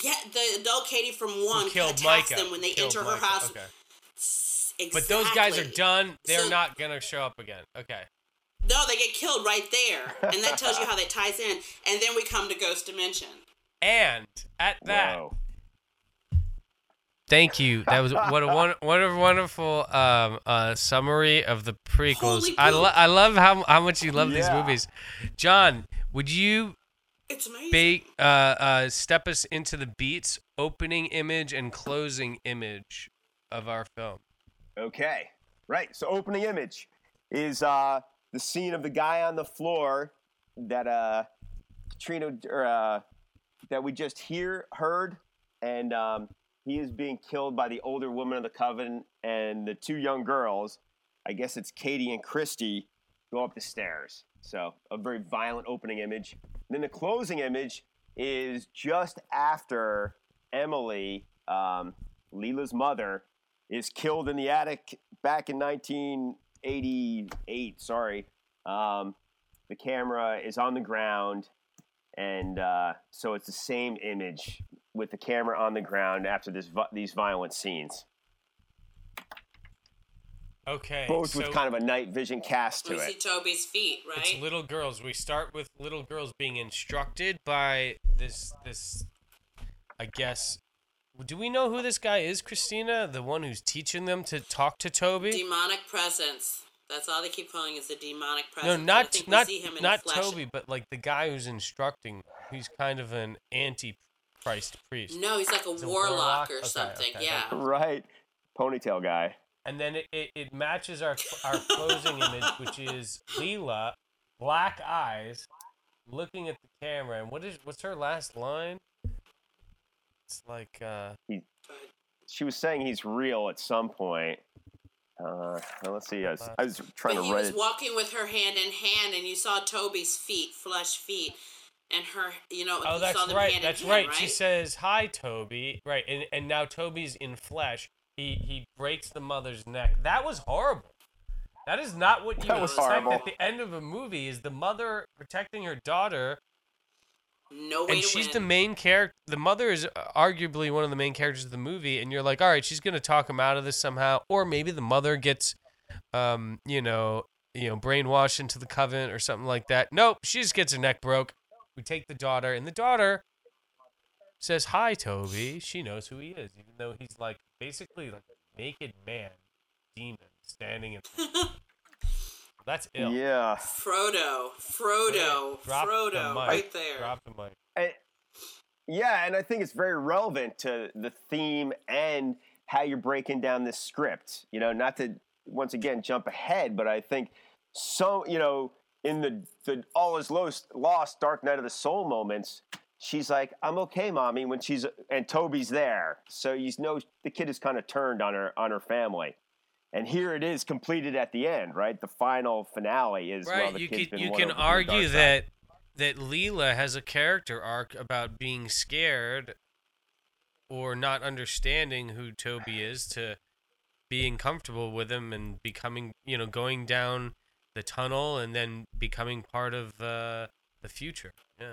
Yeah, the adult Katie from one Who killed attacks Micah. them when they Killed enter her Micah, house. Okay. Exactly. But those guys are done. They're So- not gonna show up again. Okay. No, they get killed right there, and that tells you how (laughs) that ties in. And then we come to Ghost Dimension. And at that, Whoa. thank you. That was what a one, what a wonderful um, uh, summary of the prequels. I lo- I love how how much you love these Yeah. movies. Jon, would you It's amazing. ba- uh, uh, step us into the beats, opening image and closing image of our film? Okay. Right. So opening image is uh the scene of the guy on the floor that uh Trino or uh that we just hear heard and um he is being killed by the older woman of the coven and the two young girls. I guess it's Katie and Kristi go up the stairs. So a very violent opening image. then the closing image is just after Emily, um, Leela's mother, is killed in the attic back in 1988. Sorry. Um, the camera is on the ground, and uh, so it's the same image with the camera on the ground after this these violent scenes. Okay. Both so with kind of a night vision cast to we see. Toby's feet, right? it's little girls. We start with little girls being instructed by this this. I guess. Do we know who this guy is, Kristina? The one who's teaching them to talk to Toby? demonic presence. That's all they keep calling is the demonic No, presence. I not think not see him in not flesh. Toby, but like the guy who's instructing. He's kind of an anti-Christ priest. No, he's like a He's a warlock, warlock? or Okay, something. okay. Yeah. Right. Ponytail guy. And then it, it, it matches our our closing image, which is Leela, black eyes, looking at the camera. And what is what's her last line? It's like uh he, She was saying he's real at some point. Uh, let's see. I was, I was trying But to he write was it. walking with her hand in hand, and you saw Toby's feet, flesh feet, and her. You know, Oh, you that's saw them right. hand That's in right. hand, She says, "Hi, Toby." Right, and and now Toby's in flesh. He he breaks the mother's neck. That was horrible. That is not what you That expect horrible. at the end of a movie. Is the mother protecting her daughter, No way and she's win. the main character. The mother is arguably one of the main characters of the movie, and you're like, all right, she's gonna talk him out of this somehow, or maybe the mother gets, um, you know, you know, brainwashed into the coven or something like that. Nope, she just gets her neck broke. We take the daughter, and the daughter says hi, Toby. She knows who he is, even though he's like basically like a naked man, demon standing in. (laughs) That's ill. Yeah. Frodo, Frodo, Drop the Frodo, mic. right there. Drop the mic. And, yeah, and I think it's very relevant to the theme and how you're breaking down this script. You know, not to once again jump ahead, but I think so. You know, in the the all is lost, lost, Dark Night of the Soul moments, she's like, "I'm okay, mommy," when she's and Toby's there, so you know the kid is kind of turned on her on her family. And here it is completed at the end, right? The final finale is well, right the you can you can over to the argue that that Leela has a character arc about being scared or not understanding who Toby is to being comfortable with him and becoming you know going down the tunnel and then becoming part of uh, the future yeah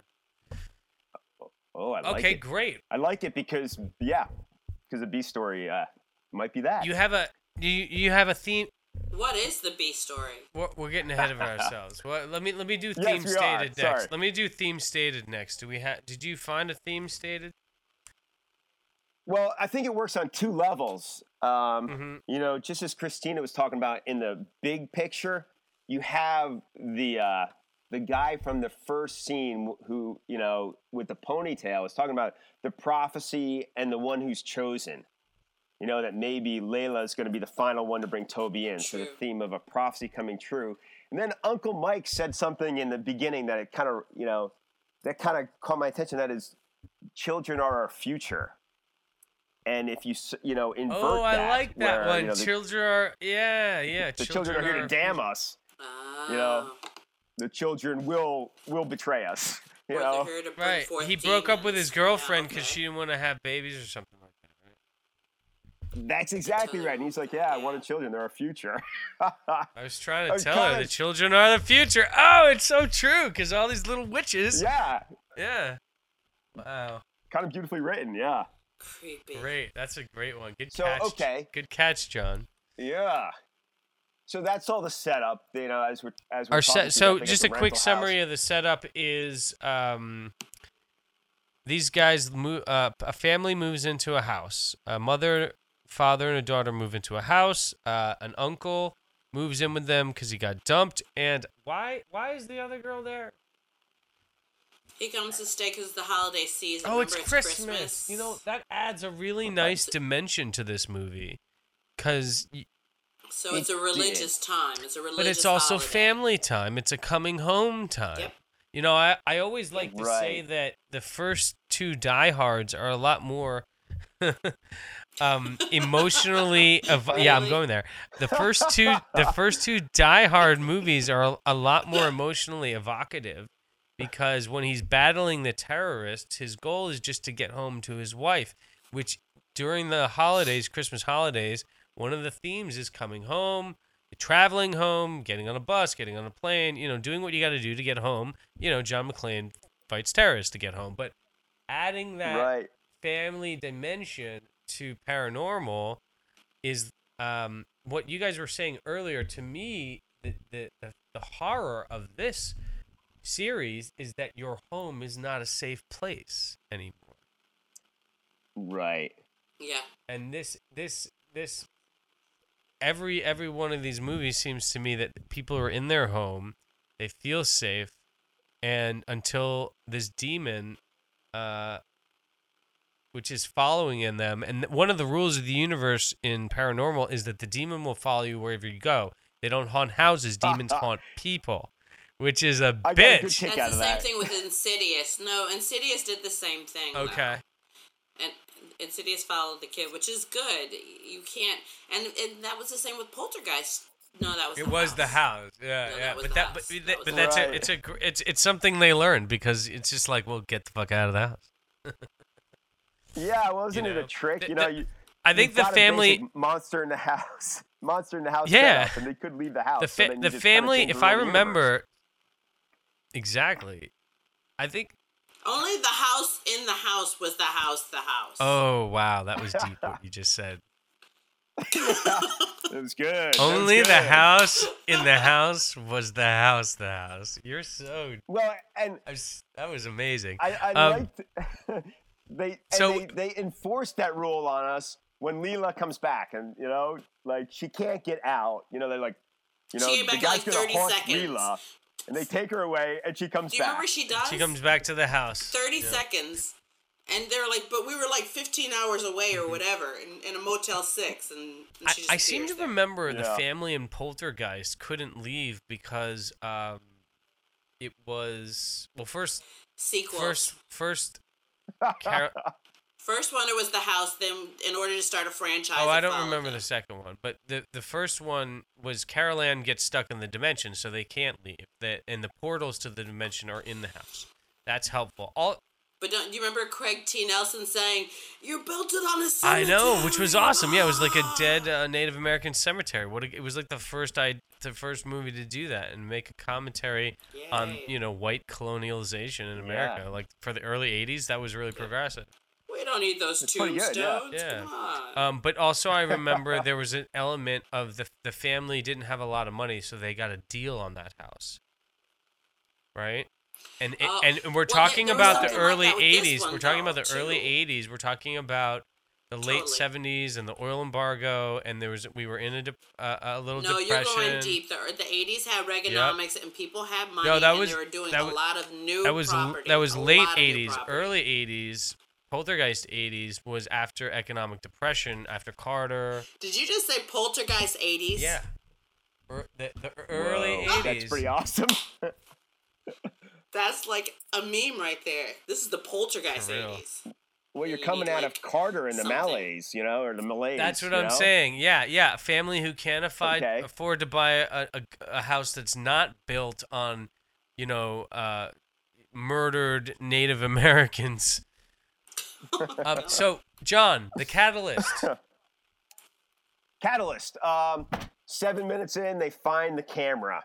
Oh, I like it. Okay, it. great. I like it because yeah, because the B story uh, might be that. You have a you you have a theme. What is the B story? We're, we're getting ahead of (laughs) ourselves. Well, let me let me do Yes, theme we are. stated next. Sorry. Let me do theme stated next. Do we have? Did you find a theme stated? Well, I think it works on two levels. Um, Mhm. You know, just as Kristina was talking about in the big picture, you have the uh, the guy from the first scene who you know with the ponytail is talking about the prophecy and the one who's chosen. You know that maybe Layla is going to be the final one to bring Toby in. So the theme of a prophecy coming true. And then Uncle Mike said something in the beginning that it kind of you know that kind of caught my attention. That is, children are our future. And if you you know invert Oh, I that, like that where, one. you know, the, children are yeah yeah. the children are here to damn us. Oh. You know, ah. the children will will betray us. (laughs) You know, here to bring Right. forth He broke up with his girlfriend Yeah, because okay. she didn't want to have babies or something like that. Right? That's exactly right. And he's like, "Yeah, I wanted children. They're our future." (laughs) I was trying to was tell her kinda- the children are the future. Oh, it's so true because all these little witches. yeah, Yeah. Wow. kind of beautifully written. Yeah, Creepy. Great. That's a great one. Good So, catch. okay. Good catch, Jon. yeah. So that's all the setup. You know, as we're as we're Our talking set, through so that, they just a quick rental summary house. of the setup is um, these guys move. Uh, a family moves into a house. A mother, father, and a daughter move into a house. Uh, an uncle moves in with them because he got dumped. And why? Why is the other girl there? He comes to stay because the holiday season. Oh, it's Remember, Christmas. You know that adds a really nice dimension to this movie, because So it's a religious time. It's a religious. but it's also holiday. family time. It's a coming home time. Yep. You know, I, I always like to say that the first two Die Hards are a lot more (laughs) um, emotionally. Ev- yeah, I'm going there. The first two the first two Die Hard movies are a, a lot more emotionally evocative because when he's battling the terrorists, his goal is just to get home to his wife, which during the holidays, Christmas holidays, one of the themes is coming home, traveling home, getting on a bus, getting on a plane, you know, doing what you got to do to get home. You know, John McClane fights terrorists to get home, but adding that right. family dimension to paranormal is um, what you guys were saying earlier. To me, the, the, the, the horror of this series is that your home is not a safe place anymore. Right. Yeah. And this this this every every one of these movies seems to me that people are in their home, they feel safe, and until this demon uh which is following in them and one of the rules of the universe in paranormal is that the demon will follow you wherever you go. They don't haunt houses, (laughs) demons haunt people, which is a I got a bitch. That's the of same that. thing with Insidious. No, Insidious did the same thing. though. Okay. And Insidious followed the kid, which is good. You can't, and, and that was the same with Poltergeist. No, that was. It the was house. the house, yeah, No, yeah. that But that, but, That that, but that's house. a, it's a, gr- it's, it's something they learned because it's just like, well, get the fuck out of the house. (laughs) Yeah, well, isn't You it a trick? th- You know, th- you. I think you've the family, monster in the (laughs) house, monster in the house. Yeah. and they could leave the house. the fa- then you the just kinda family. If the I real universe. remember, exactly, I think. Only the house in the house was the house. The house. Oh wow, that was deep what (laughs) you just said. It was good. That was Only the house in the house was the house. The house. You're so. Well, and I was, that was amazing. I, I Um, liked (laughs) they and so- they, they enforced that rule on us when Leela comes back, and you know, like she can't get out. You know, they're like, you know, the guy's like, gonna 30 haunt seconds. Leela, and they take her away, and she comes Do you back. remember she does? she comes back to the house. 30 Yeah. seconds. And they're like, but we were like 15 hours away or whatever in, in a Motel 6. And, and Mm-hmm. I, I seem to there. remember the family in Poltergeist couldn't leave because um, it was well first Sequels. first first. Car- First one, it was the house. Then, in order to start a franchise. oh, I don't remember them. the second one, but the the first one was Carol Anne gets stuck in the dimension, so they can't leave. That and the portals to the dimension are in the house. That's helpful. All But don't you remember Craig T. Nelson saying, "You built it on a I cemetery"? I know, which was awesome. Yeah, it was like a dead uh, Native American cemetery. What a, it was like the first I the first movie to do that and make a commentary on you know white colonialization in America. Like for the early '80s, that was really progressive. We don't need those It's pretty good, yeah. Yeah. Come on. Um, but also, I remember there was an element of the the family didn't have a lot of money, so they got a deal on that house, right? And it, Oh, and we're well, talking there about the something like early that with this '80s. one, We're talking though, about the early '80s. We're talking about the late Totally. '70s and the oil embargo, and there was we were in a dep uh, a little no, depression. No, you're going deep. The, the 80s had Reaganomics, and people had money, No, that and was- they were doing that a was- lot of new That was property. that was late lot of new '80s, early '80s. Poltergeist '80s was after economic depression, after Carter. Did you just say Poltergeist 80s? Yeah. Er- the, the early Whoa, 80s. That's pretty awesome. (laughs) That's like a meme right there. This is the Poltergeist For real. 80s. well, you're coming need, out like, of Carter and the something. malaise, you know, or the malaise. That's what I'm know? saying. Yeah, yeah. Family who can't afford Okay. afford to buy a, a, a house that's not built on, you know, uh, murdered Native (laughs) Americans. uh, (laughs) so, Jon, the catalyst. (laughs) Catalyst. Um, seven minutes in, they find the camera.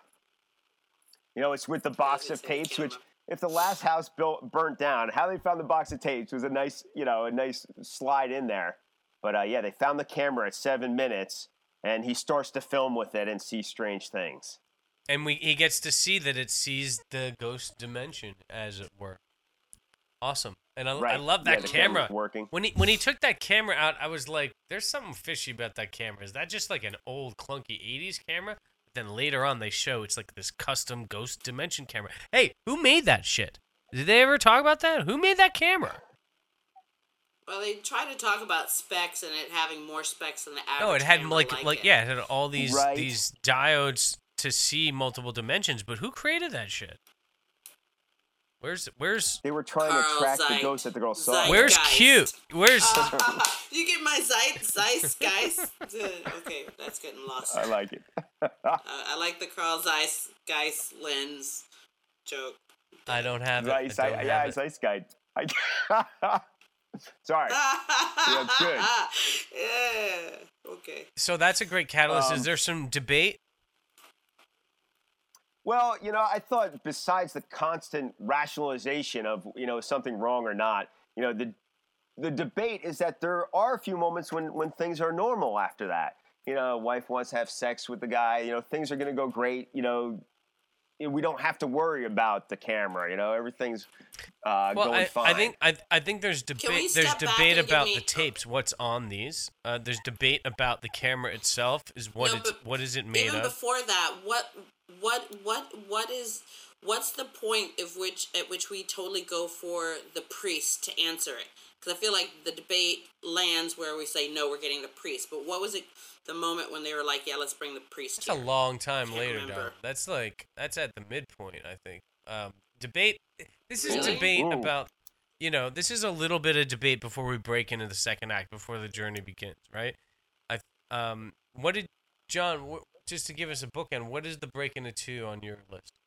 You know, it's with the box of didn't say the tapes, which if the last house built burnt down, how they found the box of tapes was a nice, you know, a nice slide in there. But uh, yeah, they found the camera at seven minutes, and he starts to film with it and see strange things. and we he gets to see that it sees the ghost dimension, as it were. Awesome. And I, I Right. love Yeah, that the camera. camera's working. When he when he took that camera out, I was like, "There's something fishy about that camera. Is that just like an old clunky '80s camera?" But then later on, they show it's like this custom ghost dimension camera. Hey, who made that shit? Did they ever talk about that? Who made that camera? Well, they try to talk about specs and it having more specs than the average. No, it had camera like like, it. yeah, it had all these Right. these diodes to see multiple dimensions. But who created that shit? Where's where's They were trying Carl to track the ghost that the girl saw. Zeit. where's Zeitgeist. cute? Where's (laughs) you get my Zeit, Zeiss, (laughs) guys. okay, that's getting lost. I like it. (laughs) Uh, I like the Carl Zeiss, Geist lens joke. I don't have it. Nice. I I, don't yeah, have it's it. ice guide. I, Sorry. yeah, good. Yeah. Okay. So that's a great catalyst. Is Um, there some debate? Well, you know, I thought besides the constant rationalization of you know something wrong or not, you know, the the debate is that there are a few moments when when things are normal after that. You know, wife wants to have sex with the guy. You know, things are going to go great. You know, we don't have to worry about the camera. You know, everything's uh, Well, going I, fine. I think I, I think there's we debate. There's step back debate and give about me- the tapes. What's on these? Uh, there's debate about the camera itself. Is what No, it's what is it made Even of? before that, what what what what is what's the point of which at which we totally go for the priest to answer it? Because I feel like the debate lands where we say no, we're getting the priest. But what was it? The moment when they were like, yeah, let's bring the priest. That's a long time later, Don. remember. That's like that's at the midpoint. I think. Um, debate. This is Really? debate Ooh. about. You know, this is a little bit of debate before we break into the second act, before the journey begins, right? I um, what did Jon? Wh- just to give us a bookend, what is the break into two on your list?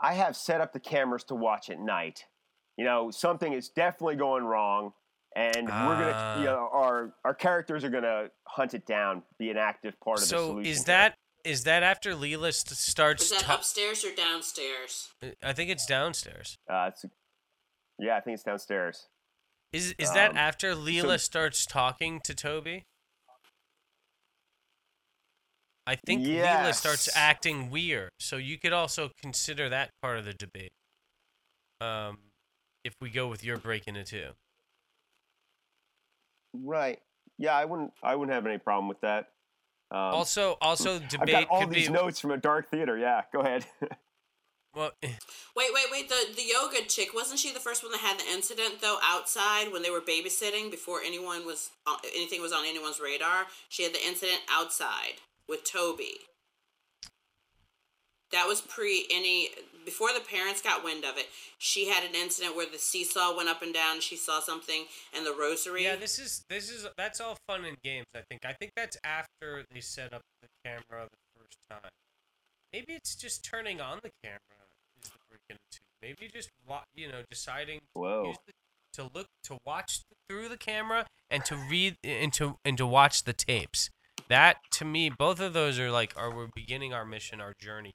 I have set up the cameras to watch at night. You know, something is definitely going wrong, and we're gonna, Ah. you know, our our characters are gonna hunt it down, be an active part of the solution. So solution. is here. that is that after Leela st- Is that ta- upstairs or downstairs? I think it's downstairs. Uh, it's, yeah, I think it's downstairs. Is is that Um, after Leela starts talking to Toby? I think Leela starts acting weird, so you could also consider that part of the debate. Um, if we go with your break into two. Right. Yeah, I wouldn't. I wouldn't have any problem with that. Um, Also, also I've debate got all could these be notes from a dark theater. Yeah, go ahead. (laughs) well. (laughs) Wait, wait, wait. The the yoga chick wasn't she the first one that had the incident though outside when they were babysitting before anyone was anything was on anyone's radar? She had the incident outside with Toby. That was pre any before the parents got wind of it. She had an incident where the seesaw went up and down. She saw something and the rosary. Yeah, this is this is that's all fun and games. I think. I think that's after they set up the camera the first time. Maybe it's just turning on the camera is the break looking into. Maybe just you know deciding to, Whoa. use the, to look to watch through the camera and to read and to and to watch the tapes. That to me, both of those are like are we're beginning our mission, our journey.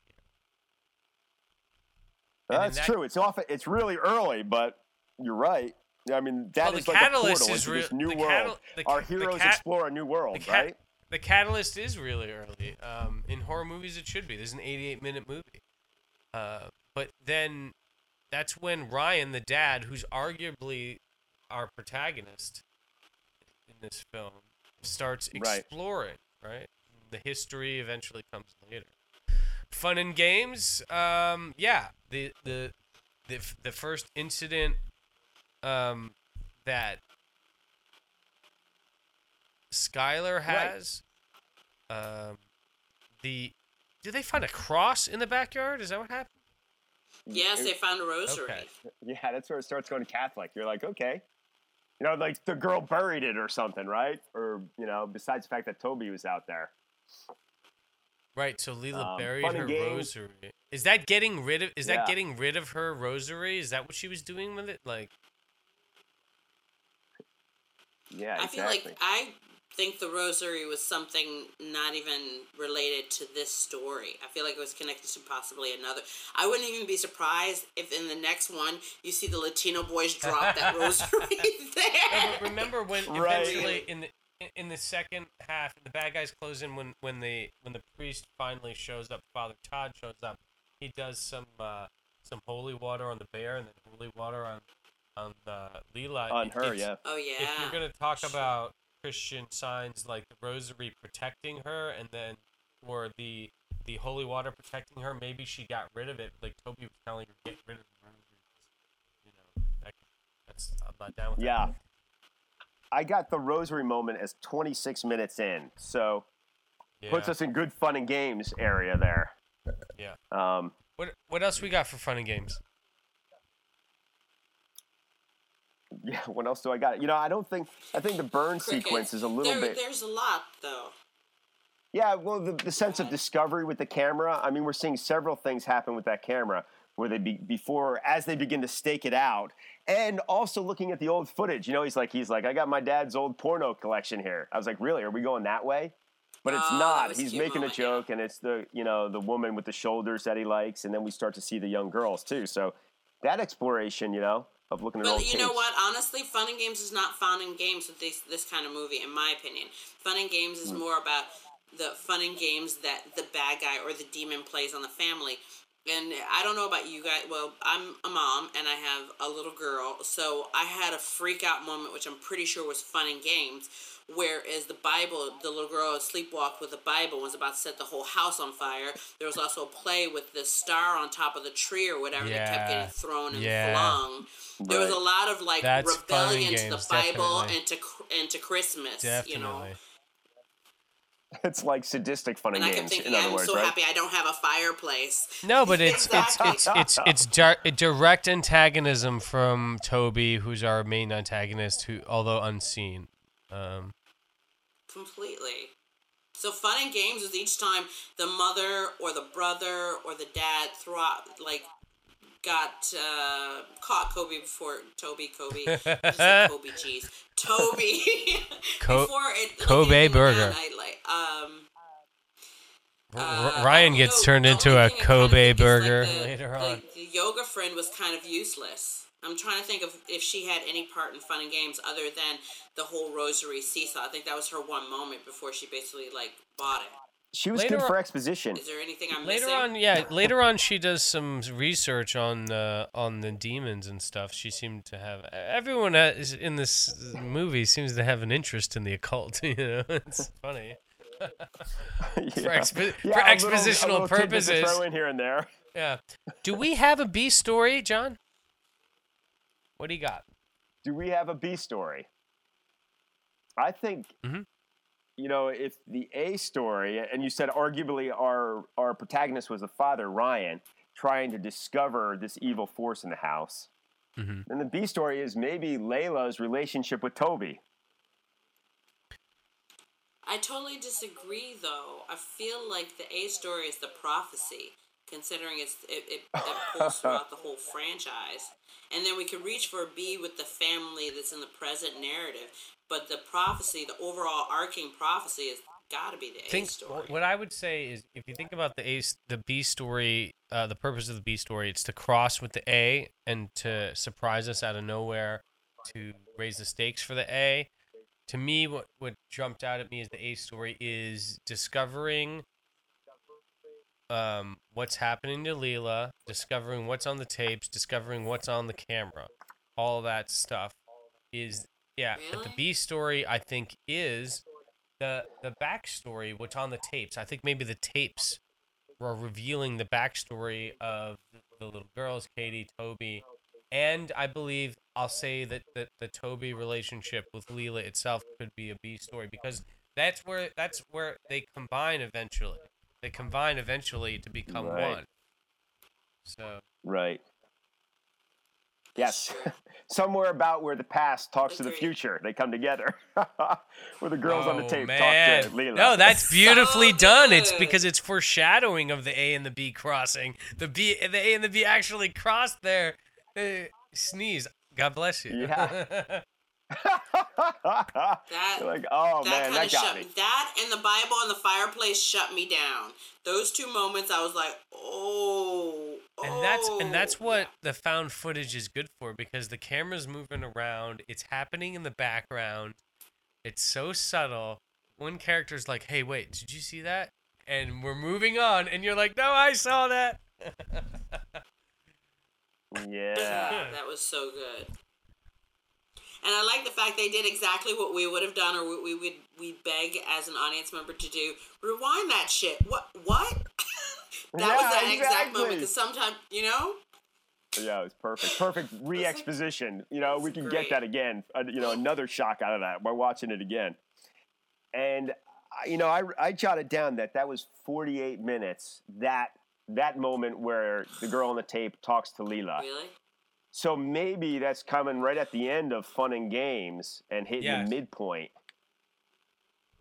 And That's that- true. It's off. It's really early, but you're right. I mean, that Well, is like a portal is into this new the world. catal- the Our heroes cat- explore a new world, the cat- right? The catalyst is really early. Um, in horror movies, it should be. There's an 88 minute movie. Uh, but then that's when Ryan, the dad, who's arguably our protagonist in this film, starts exploring, right? The history eventually comes later. Fun and games. Um, yeah. The, the, the, the first incident um, that Skyler has. Um, the did they find a cross in the backyard? Is that what happened? Yes, they found a rosary. Okay. Yeah, that's where it starts going Catholic. You're like, okay. You know, like the girl buried it or something, right? Or, you know, besides the fact that Toby was out there. Right. So Leela Um, buried her games. rosary. Is that getting rid of? Is that getting rid of her rosary? Is that what she was doing with it? Like, Yeah, I feel like I think the rosary was something not even related to this story. I feel like it was connected to possibly another. I wouldn't even be surprised if in the next one you see the Latino boys drop that (laughs) rosary (laughs) there. but remember when Right. eventually in the in- in the second half, the bad guys close in when when the when the priest finally shows up. Father Todd shows up. He does some uh, some holy water on the bear and then holy water on on uh, Leela. On her, it's- yeah. Oh yeah. if you're gonna talk about Christian signs like the rosary protecting her, and then or the the holy water protecting her, maybe she got rid of it. Like Toby was telling her, get rid of the rosary. You know, that, that's I'm not down with that. Yeah. that. I got the rosary moment as 26 minutes in. So Yeah. puts us in good fun and games area there. yeah. Um, What what else we got for fun and games? Yeah, what else do I got? You know, I don't think, I think the burn sequence is a little there, bit. There's a lot though. Yeah, well, the, the sense of discovery with the camera. I mean, we're seeing several things happen with that camera where they be before as they begin to stake it out, and also looking at the old footage. You know, he's like, he's like, I got my dad's old porno collection here. I was like, really? Are we going that way? But it's Oh, not. He's making moment, a yeah. joke, and it's the you know the woman with the shoulders that he likes, and then we start to see the young girls too. So that exploration, you know, of looking at But you know what? Honestly, Fun and Games is not fun and games with this this kind of movie, in my opinion. Fun and Games Mm. is more about the fun and games that the bad guy or the demon plays on the family. And I don't know about you guys. Well, I'm a mom and I have a little girl, so I had a freak out moment, which I'm pretty sure was fun and games. Whereas the Bible, the little girl sleepwalked with the Bible, and was about to set the whole house on fire. There was also a play with the star on top of the tree or whatever yeah. that kept getting thrown and Yeah. flung. There was a lot of like That's rebellion to the Bible definitely. and to and to Christmas. Definitely. You know, (laughs) It's like sadistic fun and, and I kept games. thinking, in other I'm words, so right? happy I don't have a fireplace. No, but it's Exactly. (laughs) it's it's it's it's dir- direct antagonism from Toby, who's our main antagonist, who although unseen. Um, completely. So fun and games is each time the mother or the brother or the dad threw out like got uh, caught Kobe before Toby Kobe (laughs) Kobe cheese Toby (laughs) Co- before it Kobe burger. I, like um uh, Ryan gets turned the into a Kobe is, like, burger the- (laughs) later the- on. The yoga friend was kind of useless. I'm trying to think of if she had any part in fun and games other than the whole rosary seesaw. I think that was her one moment before she basically like bought it. She was Later good on- for exposition. Is there anything I'm Later missing? on, yeah, later on, she does some research on uh, on the demons and stuff. She seemed to have everyone in this movie seems to have an interest in the occult. (laughs) You know, it's funny. (laughs) yeah. expo- for a little- a expositional little tidbit purposes. Throw in here and there. Yeah. Do we have a B story, Jon? What do you got? Do we have a B story? I think, Mhm. You know, if the A story, and you said arguably our our protagonist was the father, Ryan, trying to discover this evil force in the house. Mhm. Then the B story is maybe Layla's relationship with Toby. I totally disagree, though. I feel like the A story is the prophecy. Considering it's it, it, it pulls throughout the whole franchise. And then we can reach for a B with the family that's in the present narrative. But the prophecy, the overall arcing prophecy, has got to be the A story. what I would say is if you think about the A, the B story, uh, the purpose of the B story, it's to cross with the A and to surprise us out of nowhere, to raise the stakes for the A. To me, what what jumped out at me as the A story is discovering um, what's happening to Leela, discovering what's on the tapes, discovering what's on the camera, all that stuff is yeah. But the B story I think is the the backstory, what's on the tapes. I think maybe the tapes were revealing the backstory of the, little girls, Katie, Toby, and I believe I'll say that the, the Toby relationship with Leela itself could be a B story because that's where that's where they combine eventually. They combine eventually to become Right. one. So Right. Yes. (laughs) Somewhere about where the past talks to the future. They come together. (laughs) where the girls on the Oh, tape man. talk to Leela. No, that's beautifully So done. It's because it's foreshadowing of the A and the B crossing. The B, the A and the B actually crossed there. Uh, sneeze. God bless you. Yeah. (laughs) That- You're like, oh that man, kind that of got shut me. that and the Bible and the fireplace shut me down. Those two moments, I was like, oh, and that's and that's oh. what the found footage is good for because the camera's moving around it's happening in the background it's so subtle one character's like hey wait did you see that and we're moving on and you're like no i saw that (laughs) Yeah. that was so good. And I like the fact they did exactly what we would have done, or what we would we beg as an audience member to do. Rewind that shit. What? What? (laughs) that was Yeah, that exact moment. Because sometimes, you know, Yeah, it was perfect. Perfect (laughs) re-exposition. You know, we can get that again. Uh, you know, another shock out of that by watching it again. And you know, I I jotted down that that was 48 minutes. That that moment where the girl on the tape talks to Leela. really. So maybe that's coming right at the end of Fun and Games and hitting Yes. the midpoint.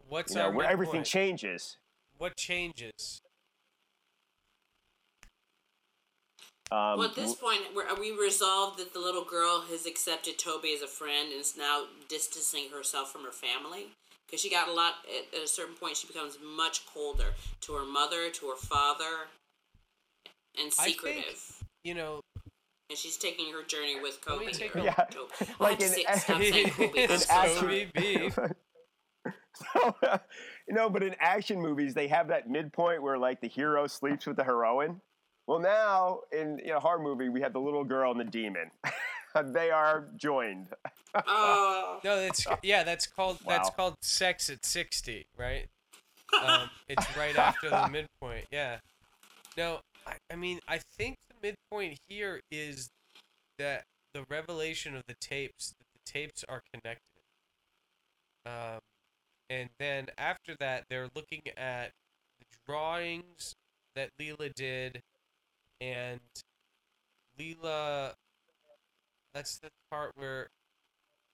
what's You know, our where everything changes. what changes Um, well, at this point, we're, we resolved that the little girl has accepted Toby as a friend and is now distancing herself from her family. Because she got a lot, at, at a certain point, she becomes much colder to her mother, to her father, and I think- secretive. you know and she's taking her journey with Let me Kobe. take a- Yeah. Toby. I Like have to in- say, stop saying Kobe. (laughs) In so action- sorry. Kobe beef. (laughs) so, (laughs) you know, but in action movies, they have that midpoint where like the hero sleeps with the heroine. Well, now in you know, horror movie, we have the little girl and the demon. they are joined. Oh, No, that's yeah. That's called that's called sex at sixty, right? Um, it's right after the midpoint. Yeah. No, I, I mean I think the midpoint here is that the revelation of the tapes that the tapes are connected. Um, and then after that, they're looking at the drawings that Leela did, and Leela. That's the part where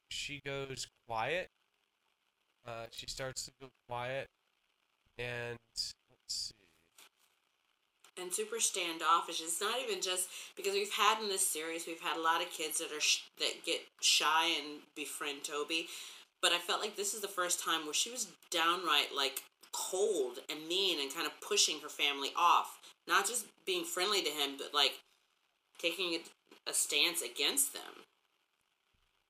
she goes quiet. Uh, she starts to go quiet, and let's see. And super standoffish. It's not even just because we've had in this series, we've had a lot of kids that are sh- that get shy and befriend Toby, but I felt like this is the first time where she was downright like cold and mean and kind of pushing her family off. Not just being friendly to him, but like taking a, a stance against them.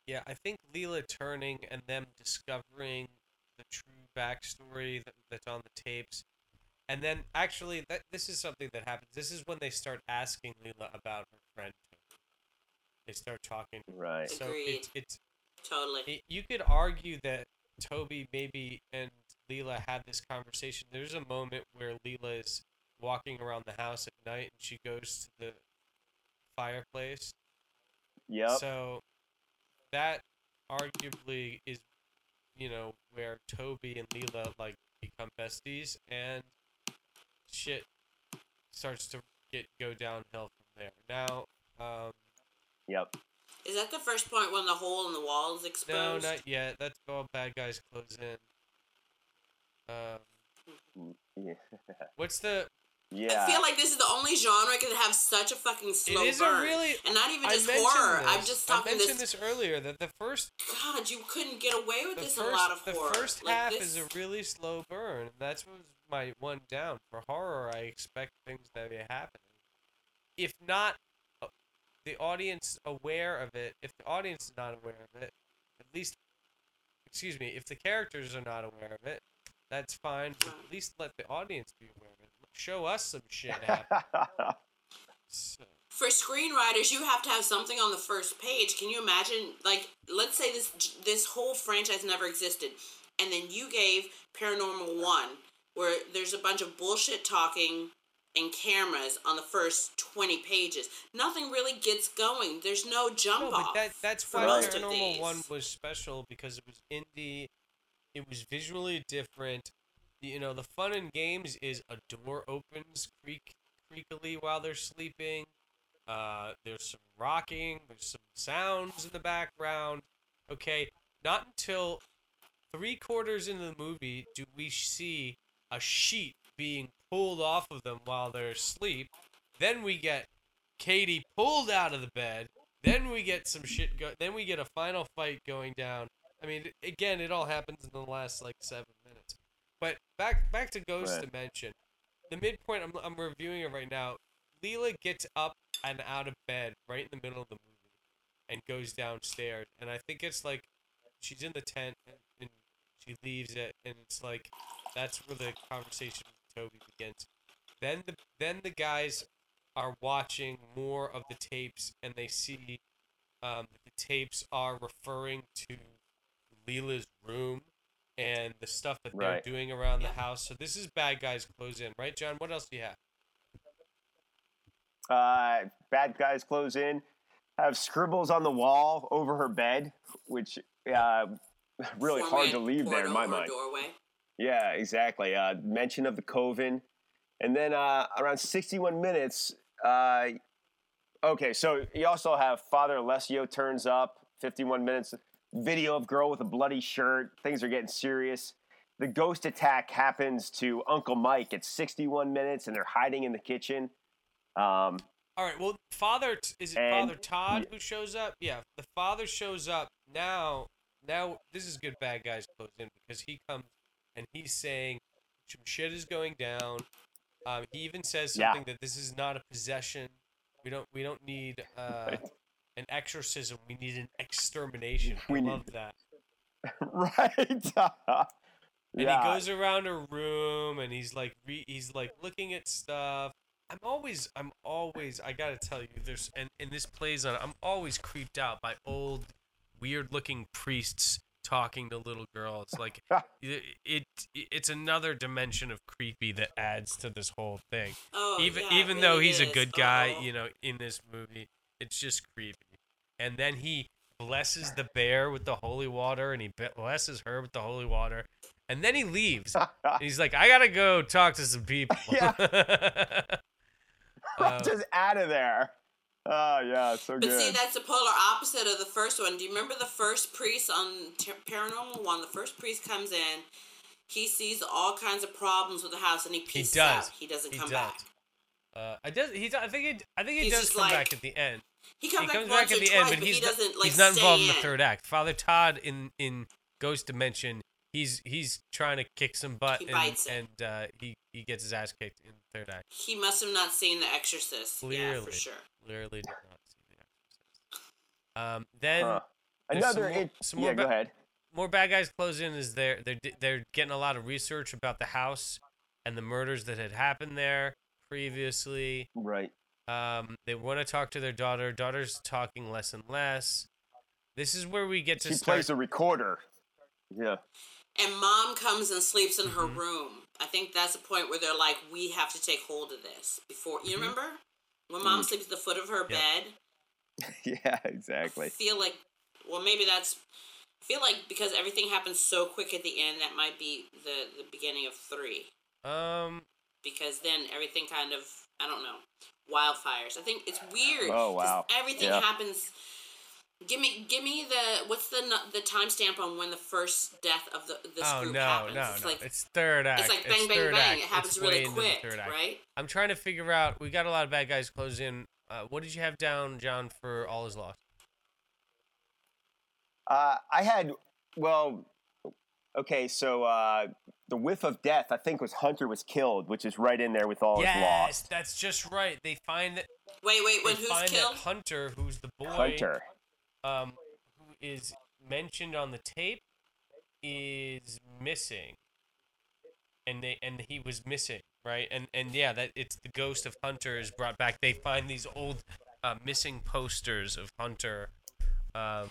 Yeah, I think Leela turning and them discovering the true backstory that, that's on the tapes, and then actually that this is something that happens. This is when they start asking Leela about her friend. They start talking. Right. So Agreed. it's it's Totally. it, you could argue that Toby maybe and Leela had this conversation. There's a moment where Leela is walking around the house at night and she goes to the fireplace. Yep. So that arguably is, you know, where Toby and Leela like become besties and shit starts to get go downhill from there. Now, um, Yep. Is that the first point when the hole in the wall is exposed? no, not yet. That's all bad guys close in. Um, Yeah. (laughs) what's the Yeah. I feel like this is the only genre that have such a fucking slow it is burn, a really and not even just mentioned horror. This. I'm just talking. I talking mentioned this. this earlier that the first God, you couldn't get away with this first, a lot of horror. the first Like, half this- is a really slow burn. That's what was my one down for horror. I expect things to be happening. If not, uh, the audience aware of it. If the audience is not aware of it, at least, excuse me, if the characters are not aware of it, that's fine. But at least let the audience be aware of it. Show us some shit. (laughs) So, for screenwriters, you have to have something on the first page. Can you imagine? Like, let's say this this whole franchise never existed, and then you gave Paranormal One, where there's a bunch of bullshit talking and cameras on the first twenty pages. Nothing really gets going. There's no jump no, but off. that that's why most of Paranormal. One was special because it was indie. It was visually different. You know, the fun and games is a door opens creak creakily while they're sleeping. Uh, there's some rocking. There's some sounds in the background. Okay, not until three quarters into the movie do we see a sheet being pulled off of them while they're asleep. Then we get Katie pulled out of the bed. Then we get some shit go. Then we get a final fight going down. I mean, again, it all happens in the last like seven minutes. Back back to Ghost Right. Dimension. The midpoint. I'm I'm reviewing it right now. Leela gets up and out of bed right in the middle of the movie, and goes downstairs. And I think it's like she's in the tent and, and she leaves it, and it's like that's where the conversation with Toby begins. Then the then the guys are watching more of the tapes, and they see um, the tapes are referring to Leela's room and the stuff that they're Right. doing around the house. So this is bad guys close in, right, Jon? What else do you have? Uh, bad guys close in. Have scribbles on the wall over her bed, which uh, really hard to leave there in my or mind. Doorway. Yeah, exactly. Uh, mention of the Coven. And then uh, around 61 minutes, uh, okay, so you also have Father Alessio turns up, 51 minutes, video of girl with a bloody shirt. Things are getting serious. The ghost attack happens to Uncle Mike at 61 minutes, and they're hiding in the kitchen. Um, All right. Well, father is it And- Father Todd who shows up? Yeah, the father shows up now. Now this is good. Bad guys close in because he comes and he's saying some shit is going down. Um, he even says Yeah. something that this is not a possession. We don't. We don't need uh. (laughs) an exorcism. We need an extermination. We I need- love that. (laughs) right. (laughs) And yeah. he goes around a room and he's like re- he's like looking at stuff. I'm always I'm always I gotta tell you there's and, and this plays on I'm always creeped out by old weird looking priests talking to little girls like (laughs) it, it it's another dimension of creepy that adds to this whole thing Oh, even yeah, it even though really he's a good guy Uh-oh. you know in this movie it's just creepy and then he blesses the bear with the holy water and he blesses her with the holy water and then he leaves (laughs) he's like i gotta go talk to some people (laughs) (laughs) Uh, Just out of there. Oh, yeah, so But good. see, that's the polar opposite of the first one. Do you remember the first priest on Ter- Paranormal One? The first priest comes in, he sees all kinds of problems with the house, and he he pieces does out. He doesn't he come does. back. uh i does he i think he i think he He's does come like- back at the end He he comes back comes once back at the twice, end but but he's he not, doesn't like he's not stay involved in the third act father todd in in ghost dimension he's he's trying to kick some butt He and, bites and uh he he gets his ass kicked in the third act He must have not seen The Exorcist. Yeah, Clearly. for sure. Clearly did not see the Exorcist. Um, then Huh. Another. some more- it- some yeah, more go ba- ahead. more bad guys close in as they're they're they're getting a lot of research about the house and the murders that had happened there previously. Right. Um, they want to talk to their daughter. Daughter's talking less and less. This is where we get to She start. plays a recorder. Yeah. And mom comes and sleeps in Mm-hmm. her room. I think that's the point where they're like, we have to take hold of this before. You remember when mom sleeps at the foot of her Mm-hmm. Yeah. bed? (laughs) Yeah, I exactly. feel like, well, maybe that's. I feel like because everything happens so quick at the end, that might be the the beginning of three. um, Because then everything kind of, I don't know, wildfires. I think it's weird. Oh, 'cause wow. Everything Yeah. happens Give me, give me the what's the nu- the timestamp on when the first death of the this Oh group no, happens? no, it's no! like it's third act. it's like bang, bang, bang. act. It happens It's really way into the quick, third act. right? I'm trying to figure out. We got a lot of bad guys close in. Uh, what did you have down, Jon, for all is lost? Uh, I had, well, okay, so uh, the whiff of death, I think, was Hunter was killed, which is right in there with all is yes, lost. that's just right. They find that. Wait, wait, They wait. Who's find killed? that Hunter, who's the boy, Hunter. um, who is mentioned on the tape, is missing, and they and he was missing, right? And and yeah, that it's the ghost of Hunter is brought back. They find these old uh, missing posters of Hunter, um,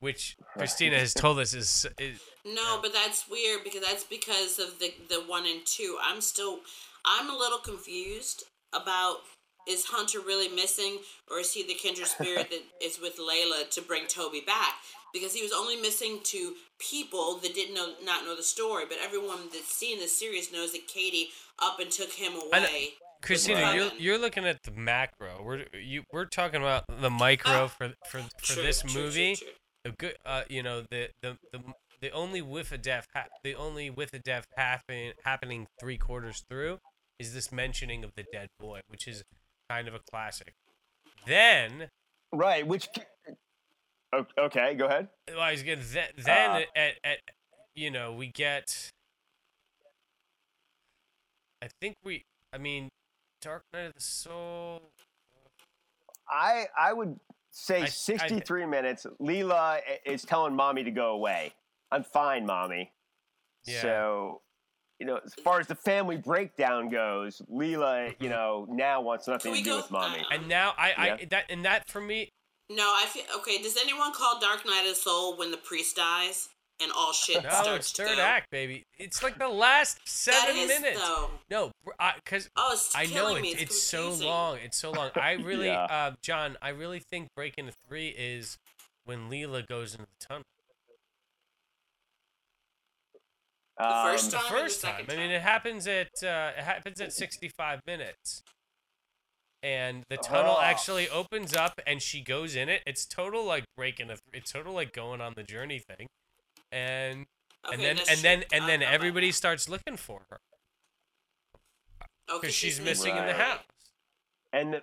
which Kristina has told us is, is No, but that's weird because that's because of the the one and two. I'm still, I'm a little confused about is Hunter really missing or is he the kindred (laughs) spirit that is with Layla to bring Toby back? Because he was only missing to people that didn't know not know the story, but everyone that's seen the series knows that Katie up and took him away. Kristina, you're you're looking at the macro. We're you we're talking about the micro Ah, for for for True, this true, true, movie. true. The good, uh, you know, the the the the only whiff of death, ha- the only whiff of death happening happening three quarters through is this mentioning of the dead boy, which is kind of a classic. Then, Right, which. Okay, go ahead. well, I was gonna then, then Uh. at at you know we get. I think we. I mean, Dark Night of the Soul. I I would say I- I- 63 minutes. Leela is telling mommy to go away. I'm fine, mommy. Yeah. So, you know, as far as the family breakdown goes, Leela, you know, now wants nothing to do go- with mommy. uh, And now I, I Yeah. that and that for me No, I feel okay. Does anyone call Dark Night of the Soul when the priest dies and all shit no, starts it's to third go? act, baby. It's like the last seven that is, minutes. Though. No, because Oh, I know it, me. it's, It's, so long. It's so long. I (laughs) really, Yeah. uh, Jon, I really think break into three is when Leela goes into the tunnel. The first The time. the first time. second I mean, it happens at uh, it happens at sixty-five minutes, and the tunnel Oh. actually opens up, and she goes in it. It's total like breaking a. It's total like going on the journey thing, and Okay, and then and true. then and then I- everybody starts looking for her Oh, because she's missing in the house. and the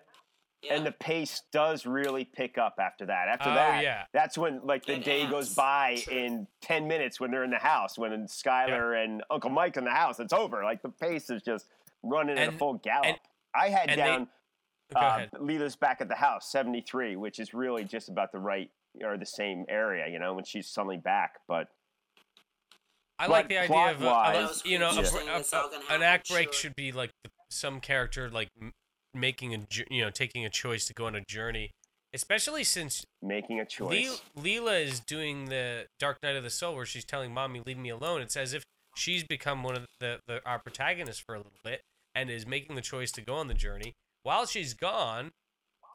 Yeah. and the pace does really pick up after that. After Oh, that, yeah. that's when like the It day amps. goes by True. in ten minutes when they're in the house. When Skyler and Uncle Mike in the house, it's over. Like the pace is just running at a full gallop. and- I had and they- down Go uh, ahead. Leela's back at the house, seventy three, which is really just about the right or the same area. You know, when she's suddenly back, but I like the idea of, a, of a, you know, a, Yeah. a- It's all gonna a- an act break sure. should be like some character like m- making a you know taking a choice to go on a journey, especially since making a choice. Le- Leela is doing the Dark Night of the Soul where she's telling mommy leave me alone. It's as if she's become one of the, the our protagonists for a little bit and is making the choice to go on the journey. While she's gone,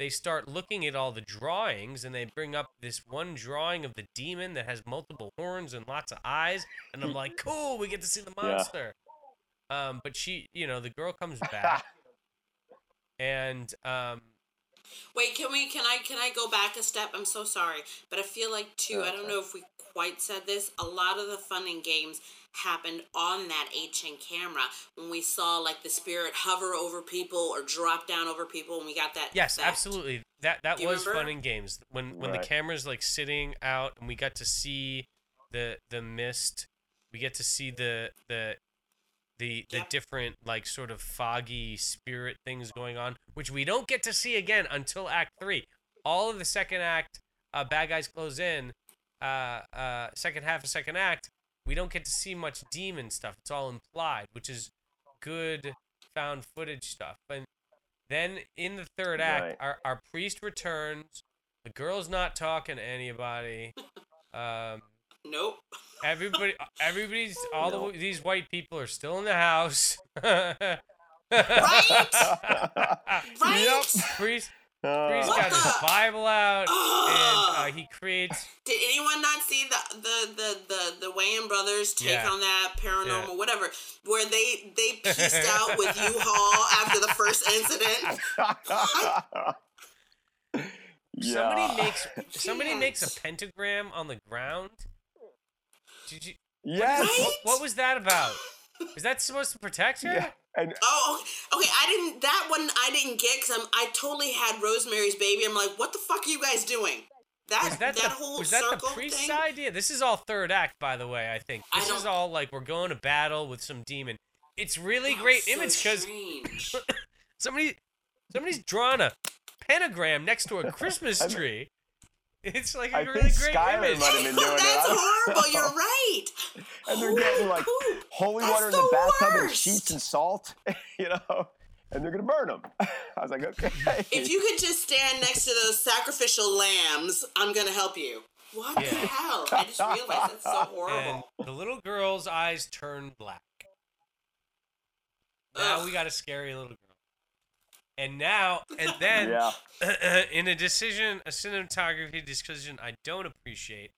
they start looking at all the drawings and they bring up this one drawing of the demon that has multiple horns and lots of eyes and I'm like, (laughs) "Cool, we get to see the Yeah. monster." Um but she, you know, the girl comes (laughs) back and um Wait, can we? Can I? Can I go back a step? I'm so sorry, but I feel like too. I don't know if we quite said this. A lot of the fun and games happened on that HN camera when we saw like the spirit hover over people or drop down over people, and we got that. Yes, effect. absolutely. That that Do you was fun remember? in games when when the Right. camera's like sitting out and we got to see the the mist. We get to see the the the the Yep. different like sort of foggy spirit things going on, which we don't get to see again until Act Three. All of the second act, uh, bad guys close in. Uh, uh, second half of second act, we don't get to see much demon stuff. It's all implied, which is good found footage stuff. And then in the third act, Right. our, our priest returns. The girl's not talking to anybody. (laughs) Um, Nope. everybody, (laughs) everybody's all No. the these white people are still in the house. Right. (laughs) Right. Yep. priest, Uh, priest What got his the- Bible out, (gasps) and uh, he creates. Did anyone not see the the the the, the Wayans brothers take Yeah. on that paranormal Yeah. whatever, where they they (laughs) pieced out with U-Haul after the first incident? somebody Yeah. makes somebody makes a pentagram on the ground. Did you? Yes. Right? What, what was that about? (laughs) Is that supposed to protect her? Yeah. And Oh, okay. okay, I didn't. That one I didn't get because I'm. I totally had Rosemary's Baby. I'm like, what the fuck are you guys doing? That Was that, that the, whole was that the priest's thing. idea? This is all third act, by the way. I think I this is all like we're going to battle with some demon. It's really That great was so image because (laughs) somebody somebody's drawn a pentagram next to a (laughs) Christmas tree. (laughs) It's like a I really think great Skyler image. might have been doing. That's I don't (laughs) horrible. know. You're right. and they're getting like Poop. holy That's water in the, the bathtub and sheets and salt, (laughs) you know, and they're gonna burn them. I was like, okay. If you could just stand next to those sacrificial lambs, I'm gonna help you. What the hell? I just realized that's so and horrible. the little girl's eyes turn black. Now Ugh. we got a scary little girl. And now, and (laughs) then, yeah, (clears throat) in a decision, a cinematography decision I don't appreciate,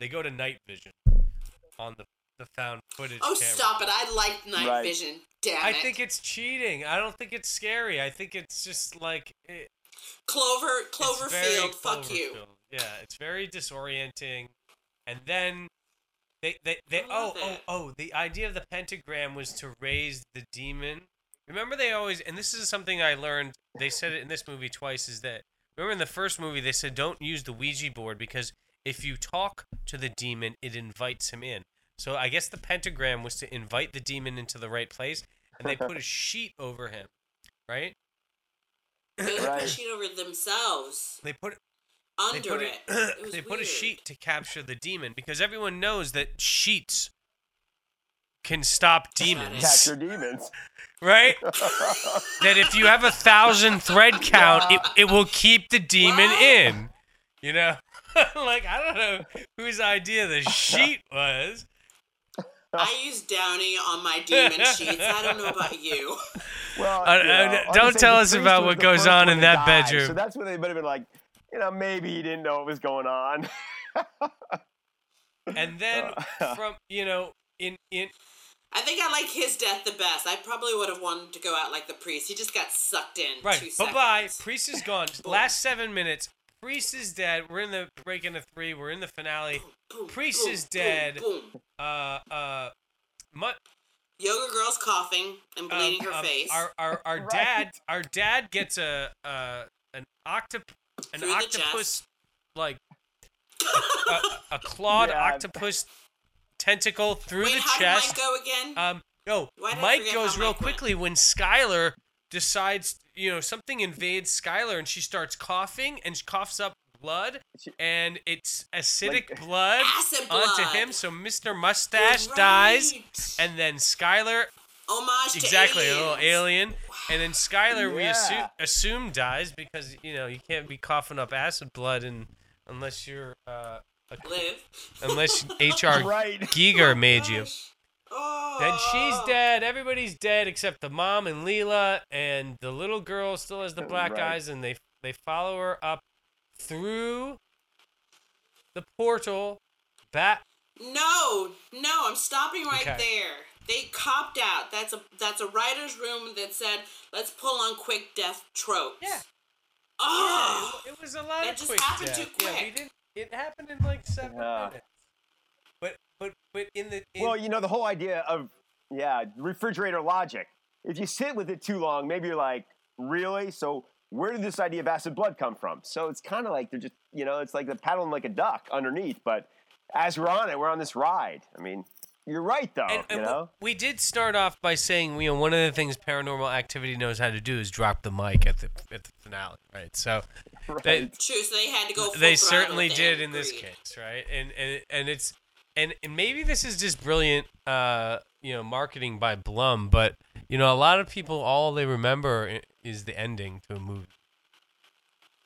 they go to night vision on the, the found footage Oh, camera. stop it! I like night Right. vision. Damn I it. I think it's cheating. I don't think it's scary. I think it's just like it, Clover, it's very Cloverfield. Fuck you. Cloverfield. Yeah, it's very disorienting. And then they they, they I oh oh oh the idea of the pentagram was to raise the demon. Remember they always and this is something I learned. They said it in this movie twice. Is that remember in the first movie they said don't use the Ouija board because if you talk to the demon, it invites him in. So I guess the pentagram was to invite the demon into the right place, and they put a (laughs) sheet over him, right? They put Right. a sheet over themselves They put under they put it. it, (clears throat) It was they put a sheet to capture the demon because everyone knows that sheets can stop demons, capture demons. right? (laughs) that if you have a thousand thread count, it, it will keep the demon What? in. You know, (laughs) like I don't know whose idea the sheet was. (laughs) I use Downy on my demon sheets. I don't know about you. Well, Uh, you uh, know, I'm don't tell us about what goes on in that die, bedroom. So that's when they would have been like, you know, maybe he didn't know what was going on. And then from you know in in I think I like his death the best. I probably would have wanted to go out like the priest. He just got sucked in. Right. Bye bye. Priest is (laughs) gone. Last seven minutes. Priest is dead. We're in the break into three. We're in the finale. Boom, Priest boom, is boom, dead. Boom. Uh uh. Mu- Yoga girl's coughing and um, bleeding her um, face. Our our, (laughs) our Right. dad our dad gets a uh an octop an Through the octopus chest. like (laughs) a, a clawed Yeah. octopus tentacle through Wait, the how chest. did Mike go again? Um, no, Why did I Mike goes how real Mike went? quickly when Skyler decides, you know, something invades Skyler and she starts coughing and she coughs up blood and it's acidic Like- (laughs) blood Acid onto him. So Mr. You're Mustache dies and then Skyler, Homage to exactly, a little aliens. alien. And then Skyler, we assume, assume dies because, you know, you can't be coughing up acid blood and unless you're, uh, a, Live. unless (laughs) H.R. right. Giger made you. Gosh. Oh. Then she's dead. Everybody's dead except the mom and Leela, and the little girl still has the oh, black Right. eyes, and they they follow her up through the portal back. No, no, I'm stopping right Okay. there. They copped out. That's a that's a writer's room that said, "Let's pull on quick death tropes." Yeah. Oh. it, it was a lot That of just quick happened death. too Yeah, we quick. didn't. It happened in like seven Yeah. minutes. But but but in the in, Well, you know, the whole idea of, yeah, refrigerator logic. If you sit with it too long, maybe you're like, really? So where did this idea of acid blood come from? So it's kind of like they're just, you know, it's like they're paddling like a duck underneath. But as we're on it, we're on this ride. I mean, you're right, though, and, you know? we, we did start off by saying, you know, one of the things Paranormal Activity knows how to do is drop the mic at the at the finale, right? So (laughs) they, True. So they had to go. They certainly did end. in this case, right? And and and it's and, and maybe this is just brilliant, uh, you know, marketing by Blum, but you know, a lot of people all they remember is the ending to a movie.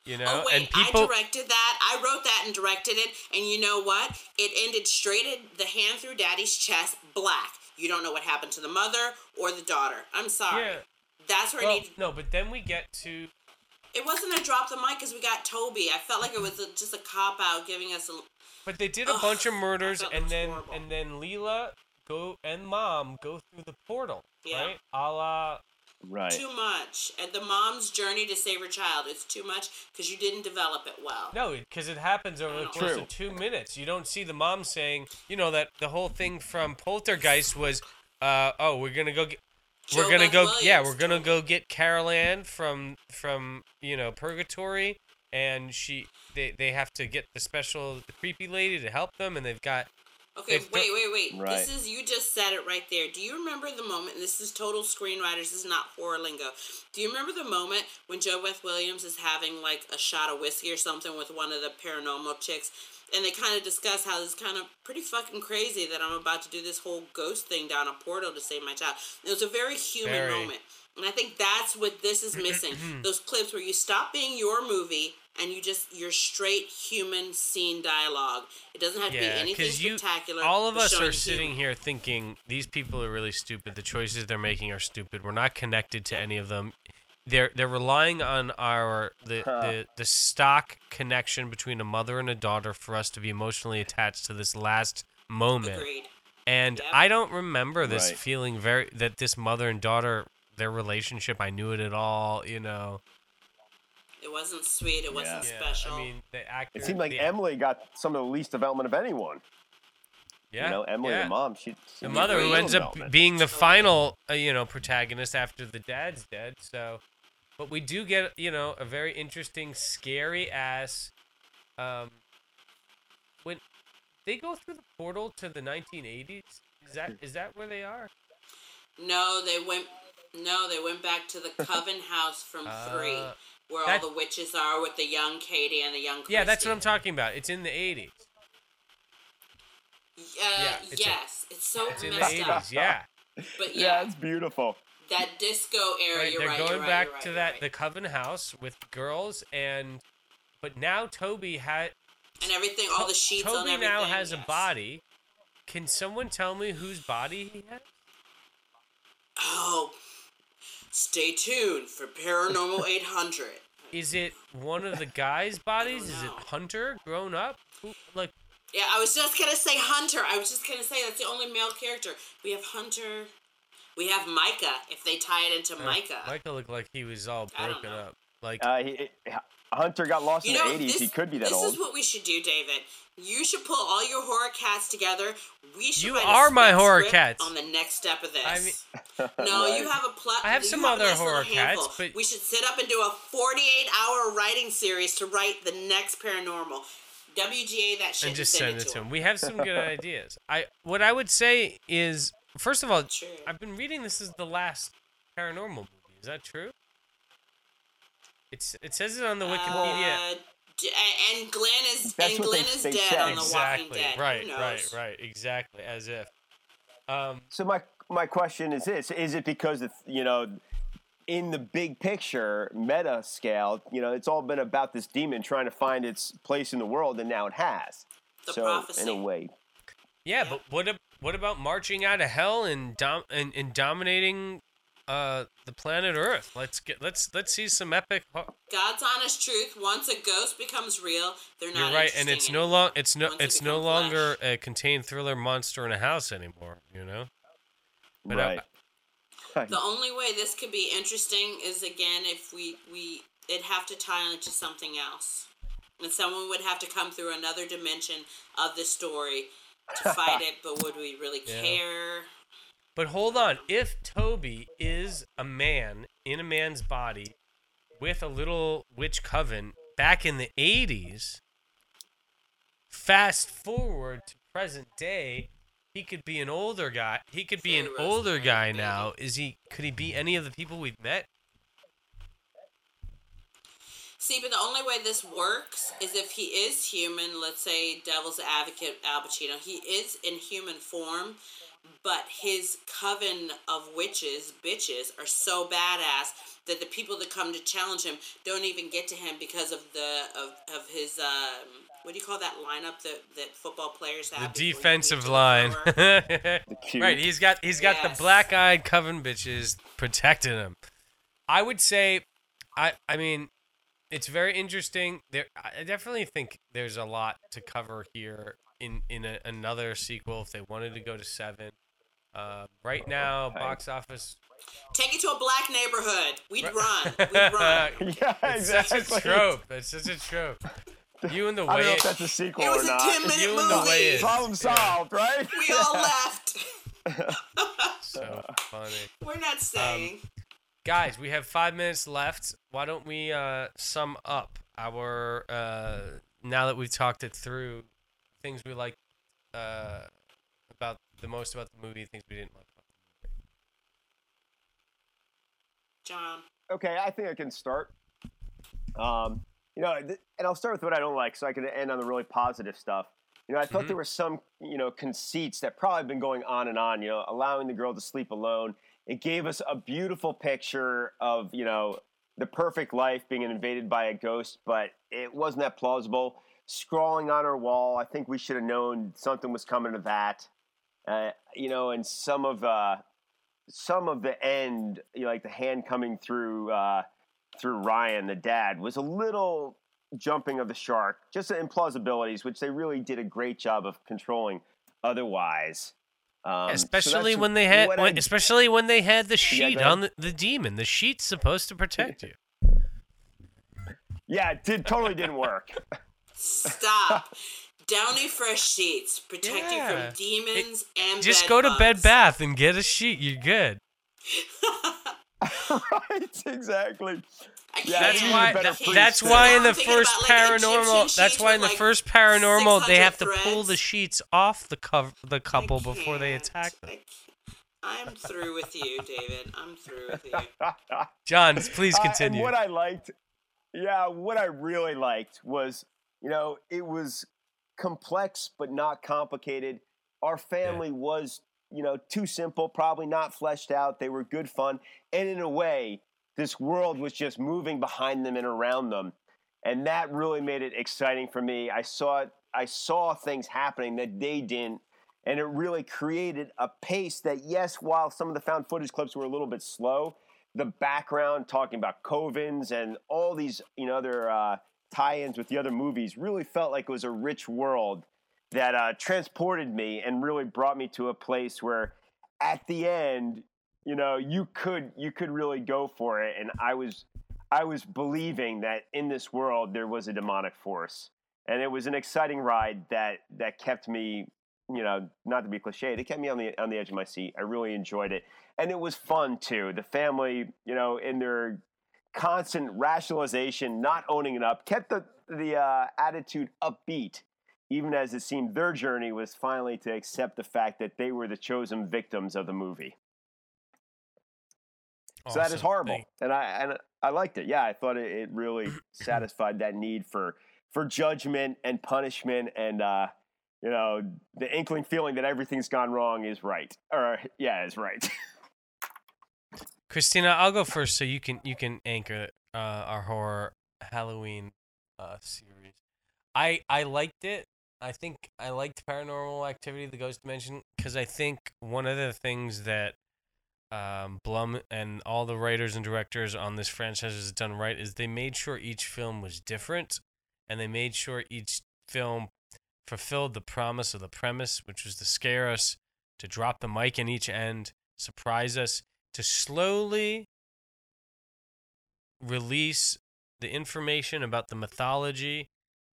You oh, know, Oh wait, and people I directed that. I wrote that and directed it, and you know what? It ended straight at the hand through Daddy's chest, black. You don't know what happened to the mother or the daughter. I'm sorry. yeah. That's where Well, it needed. no, but then we get to It wasn't a drop the mic because we got Toby. I felt like it was a, just a cop out giving us a. But they did a Ugh, bunch of murders, and then horrible. and then Leela go and Mom go through the portal, Yeah. right? A la Right. too much. And the mom's journey to save her child, it's too much because you didn't develop it well. No, because it happens over the True. of two minutes. You don't see the mom saying, you know, that the whole thing from Poltergeist was, uh, oh, we're gonna go get. We're gonna Beth go, Williams yeah, we're gonna go get Carol Anne from from you know Purgatory, and she they they have to get the special the creepy lady to help them, and they've got Okay, They've wait, wait, wait. Right. This is you just said it right there. Do you remember the moment? And this is total screenwriters. This is not horror lingo. Do you remember the moment when JoBeth Williams is having like a shot of whiskey or something with one of the paranormal chicks, and they kind of discuss how this kind of pretty fucking crazy that I'm about to do this whole ghost thing down a portal to save my child. It was a very human Very. moment. And I think that's what this is missing. Mm-hmm, mm-hmm. Those clips where you stop being your movie and you just you're straight human scene dialogue. It doesn't have to be anything because you spectacular. all of us are sitting human. here thinking these people are really stupid. The choices they're making are stupid. We're not connected to any of them. They're they're relying on our the, the the stock connection between a mother and a daughter for us to be emotionally attached to this last moment. Agreed. And Yep. I don't remember this Right. feeling very that this mother and daughter their relationship. I knew it at all. You know. It wasn't sweet. It wasn't Yeah. special. I mean, the actor. It seemed like the, Emily got some of the least development of anyone. Yeah. You know, Emily, yeah. the mom, she. the mother who ends up being the final uh, you know protagonist after the dad's dead so but we do get you know a very interesting scary ass um when they go through the portal to the 1980s is that is that where they are no, they went. No, they went back to the Coven house from three, Uh, where that- all the witches are with the young Katie and the young. yeah that's what i'm talking about it's in the 80s Uh, Yeah, it's a- yes, it's so it's in the messed up. 80s yeah But Yeah, yeah, it's beautiful. that disco era. right, you're they're right. going you're right, back right, to you're that right. the coven house with girls and but now toby had and everything, all the sheets Toby on everything. now has a body. Can someone tell me whose body he has? Oh, stay tuned for Paranormal (laughs) 800. Is it one of the guy's bodies? Is it. Hunter grown up? Who, like, Yeah, I was just gonna say Hunter. I was just gonna say that's the only male character. We have Hunter. We have Micah. If they tie it into Micah, Micah looked like he was all broken up. Like, Uh, he, he- Hunter got lost you in know, the 80s. he could be that this old. This is what we should do, David. You should pull all your horror cats together. We should. You write a are my script horror cats. On the next step of this. I (laughs) mean- no, Right. you have a plot. I have some a other nice horror cats, handful. but- we should sit up and do a forty-eight hour writing series to write the next paranormal. WGA that shit and just send send it to him. him. We have some good (laughs) ideas. I what I would say is, first of all, True. I've been reading this is the last paranormal movie. Is that true? It's it says it on the Wikipedia. Uh, d- a- and Glenn is That's and what Glenn they- is they dead said. on The Walking. Dead. Right, right, right. Exactly. As if. Um, So my my question is this: Is it because of, you know, in the big picture, meta scale, you know, it's all been about this demon trying to find its place in the world, and now it has. The so prophecy. in a way, Yeah, but what ab- what about marching out of hell and dom- and, and dominating uh the planet Earth? Let's get let's let's see some epic. ho- God's honest truth. Once a ghost becomes real, they're not. You're right, and interesting it's no long it's no Once it's no longer flesh. a contained thriller monster in a house anymore. You know. But I- right? The only way this could be interesting is again if we we it'd have to tie into something else, and someone would have to come through another dimension of the story to fight (laughs) it. But would we really Yeah. care? But hold on, if Toby is a man in a man's body with a little witch coven back in the 80s, fast forward to present day, he could be an older guy. He could be an older guy now. Is he could he be any of the people we've met? See, but the only way this works is if he is human. Let's say Devil's Advocate Al Pacino. He is in human form, but his coven of witches, bitches, are so badass that the people that come to challenge him don't even get to him because of the of, of his um, what do you call that lineup that that football players have? (laughs) The defensive get the line. right, he's got he's got Yes. the black-eyed coven bitches protecting him. I would say I I mean it's very interesting. There I definitely think there's a lot to cover here in in a, another sequel if they wanted to go to 7. Uh, right now, box office. Take it to a black neighborhood. We'd run. (laughs) We'd run. yeah, It's exactly. such a trope. It's such a trope. You and the (laughs) I don't know way if that's a sequel It was or a 10 minute You and the way movie. it- Problem solved, right? We all (laughs) left. so funny. We're not staying. Guys, we have five minutes left. Why don't we uh, sum up our uh, now that we've talked it through, things we like uh, about the most about the movie, things we didn't like about the movie. Jon. Okay, I think I can start. Um, you know, th- and I'll start with what I don't like, so I can end on the really positive stuff. You know, I thought there were some, you know, conceits that probably been going on and on. You know, allowing the girl to sleep alone. It gave us a beautiful picture of, you know, the perfect life being invaded by a ghost, but it wasn't that plausible. Scrawling on her wall, I think we should have known something was coming to that. Uh, you know, and some of uh, some of the end, you know, like the hand coming through uh, through Ryan, the dad, was a little jumping of the shark, just the implausibilities, which they really did a great job of controlling. Otherwise, um, especially that's when they had, when, I- especially when they had the sheet ahead. on the, the demon. The sheet's supposed to protect you. yeah, it did totally didn't work. (laughs) Stop. Downy fresh sheets protect you from demons and Just bed go to Bed. Bath and get a sheet. You're good. (laughs) right, exactly. Yeah, That's can't. need a why. better That's why in the first about, like, paranormal. That's why in the like, first paranormal they 600 have to pull the sheets off the cover the couple before they attack them. I can't. I'm through with you, David. I'm through with you. Jon, please (laughs) Uh, continue. and what I liked, yeah, what I really liked was, you know, it was complex but not complicated. Our family was, you know, too simple, probably not fleshed out. They were good fun, and in a way, this world was just moving behind them and around them, and that really made it exciting for me. I saw it. I saw things happening that they didn't. And it really created a pace that, yes, while some of the found footage clips were a little bit slow, the background talking about covens and all these you know other uh, tie-ins with the other movies really felt like it was a rich world that uh, transported me and really brought me to a place where at the end you know you could you could really go for it. And i was i was believing that in this world there was a demonic force. And it was an exciting ride that that kept me you know not to be cliche it kept me on the on the edge of my seat. I really enjoyed it. And it was fun too. The family, you know, in their constant rationalization, not owning it up, kept the the uh, attitude upbeat, even as it seemed their journey was finally to accept the fact that they were the chosen victims of the movie. So that is horrible, Thank- and I and I liked it. Yeah, I thought it, it really satisfied that need for for judgment and punishment, and uh, you know, the inkling feeling that everything's gone wrong is right, or yeah, is right. (laughs) Kristina, I'll go first, so you can you can anchor uh, our horror Halloween uh, series. I I liked it. I think I liked Paranormal Activity: The Ghost Dimension because I think one of the things that um, Blum and all the writers and directors on this franchise has done right is they made sure each film was different, and they made sure each film fulfilled the promise of the premise, which was to scare us, to drop the mic in each end, surprise us, to slowly release the information about the mythology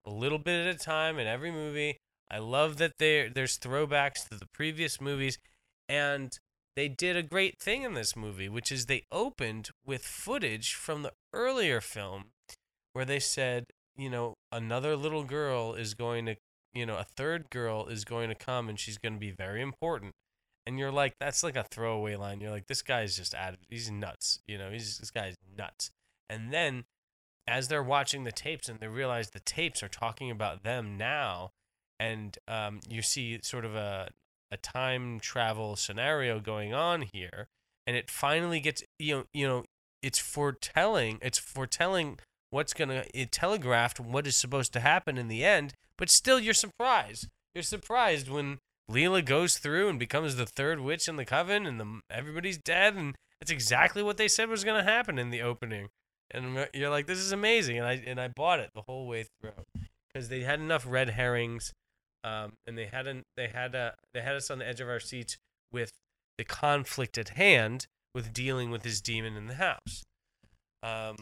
a little bit at a time in every movie. I love that there there's throwbacks to the previous movies and they did a great thing in this movie, which is they opened with footage from the earlier film where they said, you know, another little girl is going to, you know, a third girl is going to come and she's going to be very important. And you're like, that's like a throwaway line. You're like, this guy's just out of, he's nuts. You know, he's, this guy's nuts. And then as they're watching the tapes and they realize the tapes are talking about them now, and um, you see sort of a, a time travel scenario going on here, and it finally gets, you know, you know, it's foretelling, it's foretelling what's gonna, it telegraphed what is supposed to happen in the end, but still you're surprised. You're surprised when Leela goes through and becomes the third witch in the coven, and the, everybody's dead, and it's exactly what they said was gonna happen in the opening. And you're like, this is amazing, and I and I bought it the whole way through because they had enough red herrings, um, and they hadn't they had uh they had us on the edge of our seats with the conflict at hand with dealing with his demon in the house. Um,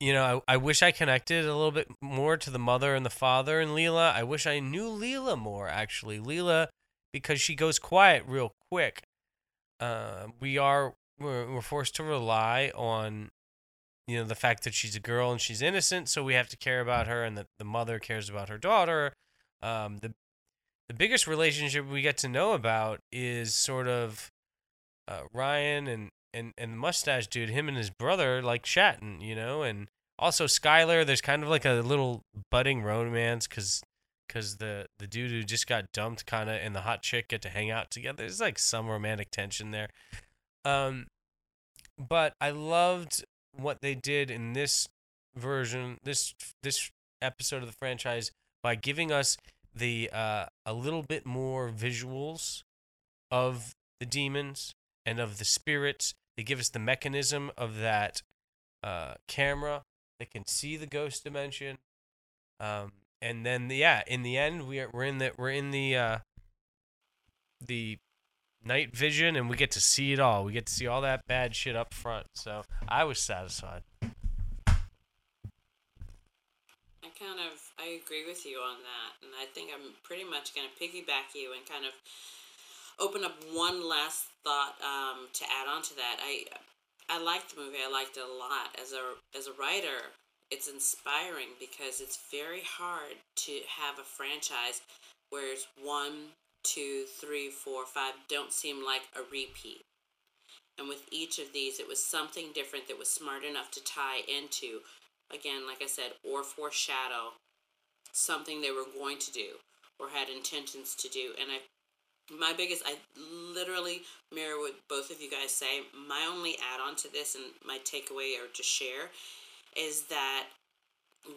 you know, I, I wish I connected a little bit more to the mother and the father and Leela. I wish I knew Leela more, actually. Leela, because she goes quiet real quick. Uh, we are we're, we're forced to rely on you know the fact that she's a girl and she's innocent so we have to care about her and that the mother cares about her daughter um, the the biggest relationship we get to know about is sort of uh, Ryan and and and the mustache dude him and his brother like chatting you know and also Skyler there's kind of like a little budding romance cuz cuz the the dude who just got dumped kind of and the hot chick get to hang out together there's like some romantic tension there um but I loved what they did in this version, this this episode of the franchise by giving us the uh, a little bit more visuals of the demons and of the spirits. They give us the mechanism of that uh, camera that can see the ghost dimension. Um, and then the, yeah, in the end, we are, we're in the we're in the uh, the night vision and we get to see it all. We get to see all that bad shit up front. So I was satisfied. I kind of I agree with you on that, and I think I'm pretty much going to piggyback you and kind of open up one last thought um, to add on to that. I I liked the movie. I liked it a lot as a as a writer. It's inspiring because it's very hard to have a franchise where it's one two, three, four, five don't seem like a repeat. And with each of these, it was something different that was smart enough to tie into, again, like I said, or foreshadow something they were going to do or had intentions to do. And I, my biggest, I literally mirror what both of you guys say. My only add on to this and my takeaway or to share is that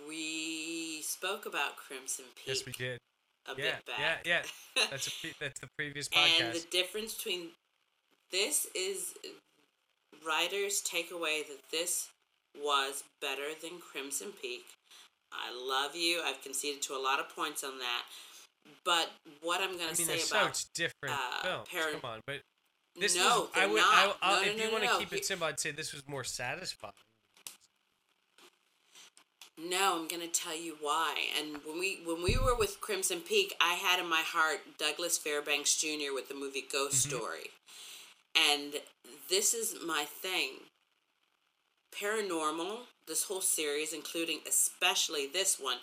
we spoke about Crimson Peak. Yes, we did a yeah, bit back. Yeah, yeah. (laughs) That's a pre- that's the previous podcast. and the difference between this is writers takeaway that this was better than Crimson Peak. I love you. I've conceded to a lot of points on that. But what I'm going to I mean, say about such different uh, films. Come on, but this no, was. I would. not. I, no, no, if no, you want to keep it simple, I'd say this was more satisfying. No, I'm gonna tell you why. And when we when we were with Crimson Peak, I had in my heart Douglas Fairbanks Jr. with the movie Ghost Mm-hmm. Story, and this is my thing. Paranormal, this whole series, including especially this one,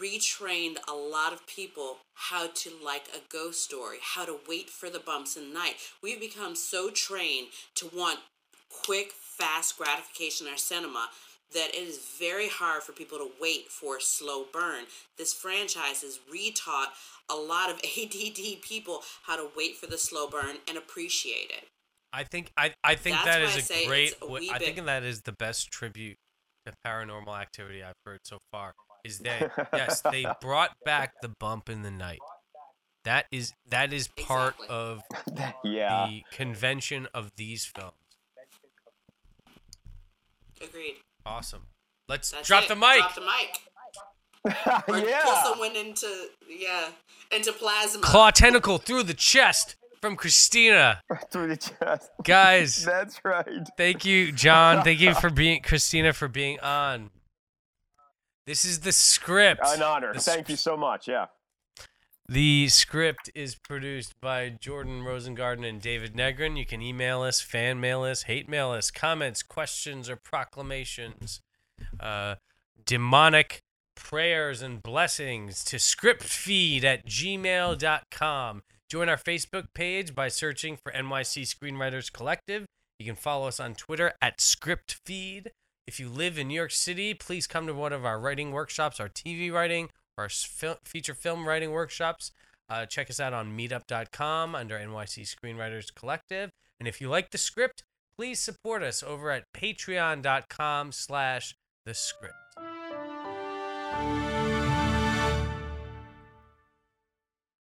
retrained a lot of people how to like a ghost story, how to wait for the bumps in the night. We've become so trained to want quick, fast gratification in our cinema that it is very hard for people to wait for a slow burn. This franchise has retaught a lot of (laughs) ADD people how to wait for the slow burn and appreciate it. I think I I think That's that I is say a great. a I think bit- that is the best tribute to paranormal activity I've heard so far. Is that yes, they (laughs) brought back the bump in the night. That is that is part Exactly. of (laughs) yeah. the convention of these films. Agreed. Awesome. Let's That's drop it. the mic. Drop the mic. (laughs) Or pull yeah. someone into yeah into plasma. Claw tentacle through the chest from Kristina. Through the chest. Guys, That's right. thank you, Jon. Thank you for being Kristina for being on. This is the script. An honor. The Thank you so much. Yeah. The script is produced by Jordan Rosengarten and David Negrin. You can email us, fan mail us, hate mail us, comments, questions, or proclamations. Uh, demonic prayers and blessings to scriptfeed at gmail.com. Join our Facebook page by searching for NYC Screenwriters Collective. You can follow us on Twitter at scriptfeed. If you live in New York City, please come to one of our writing workshops, our TV writing, our fil- feature film writing workshops. Uh, check us out on meetup.com under NYC Screenwriters Collective. And if you like the script, please support us over at patreon.com slash the script.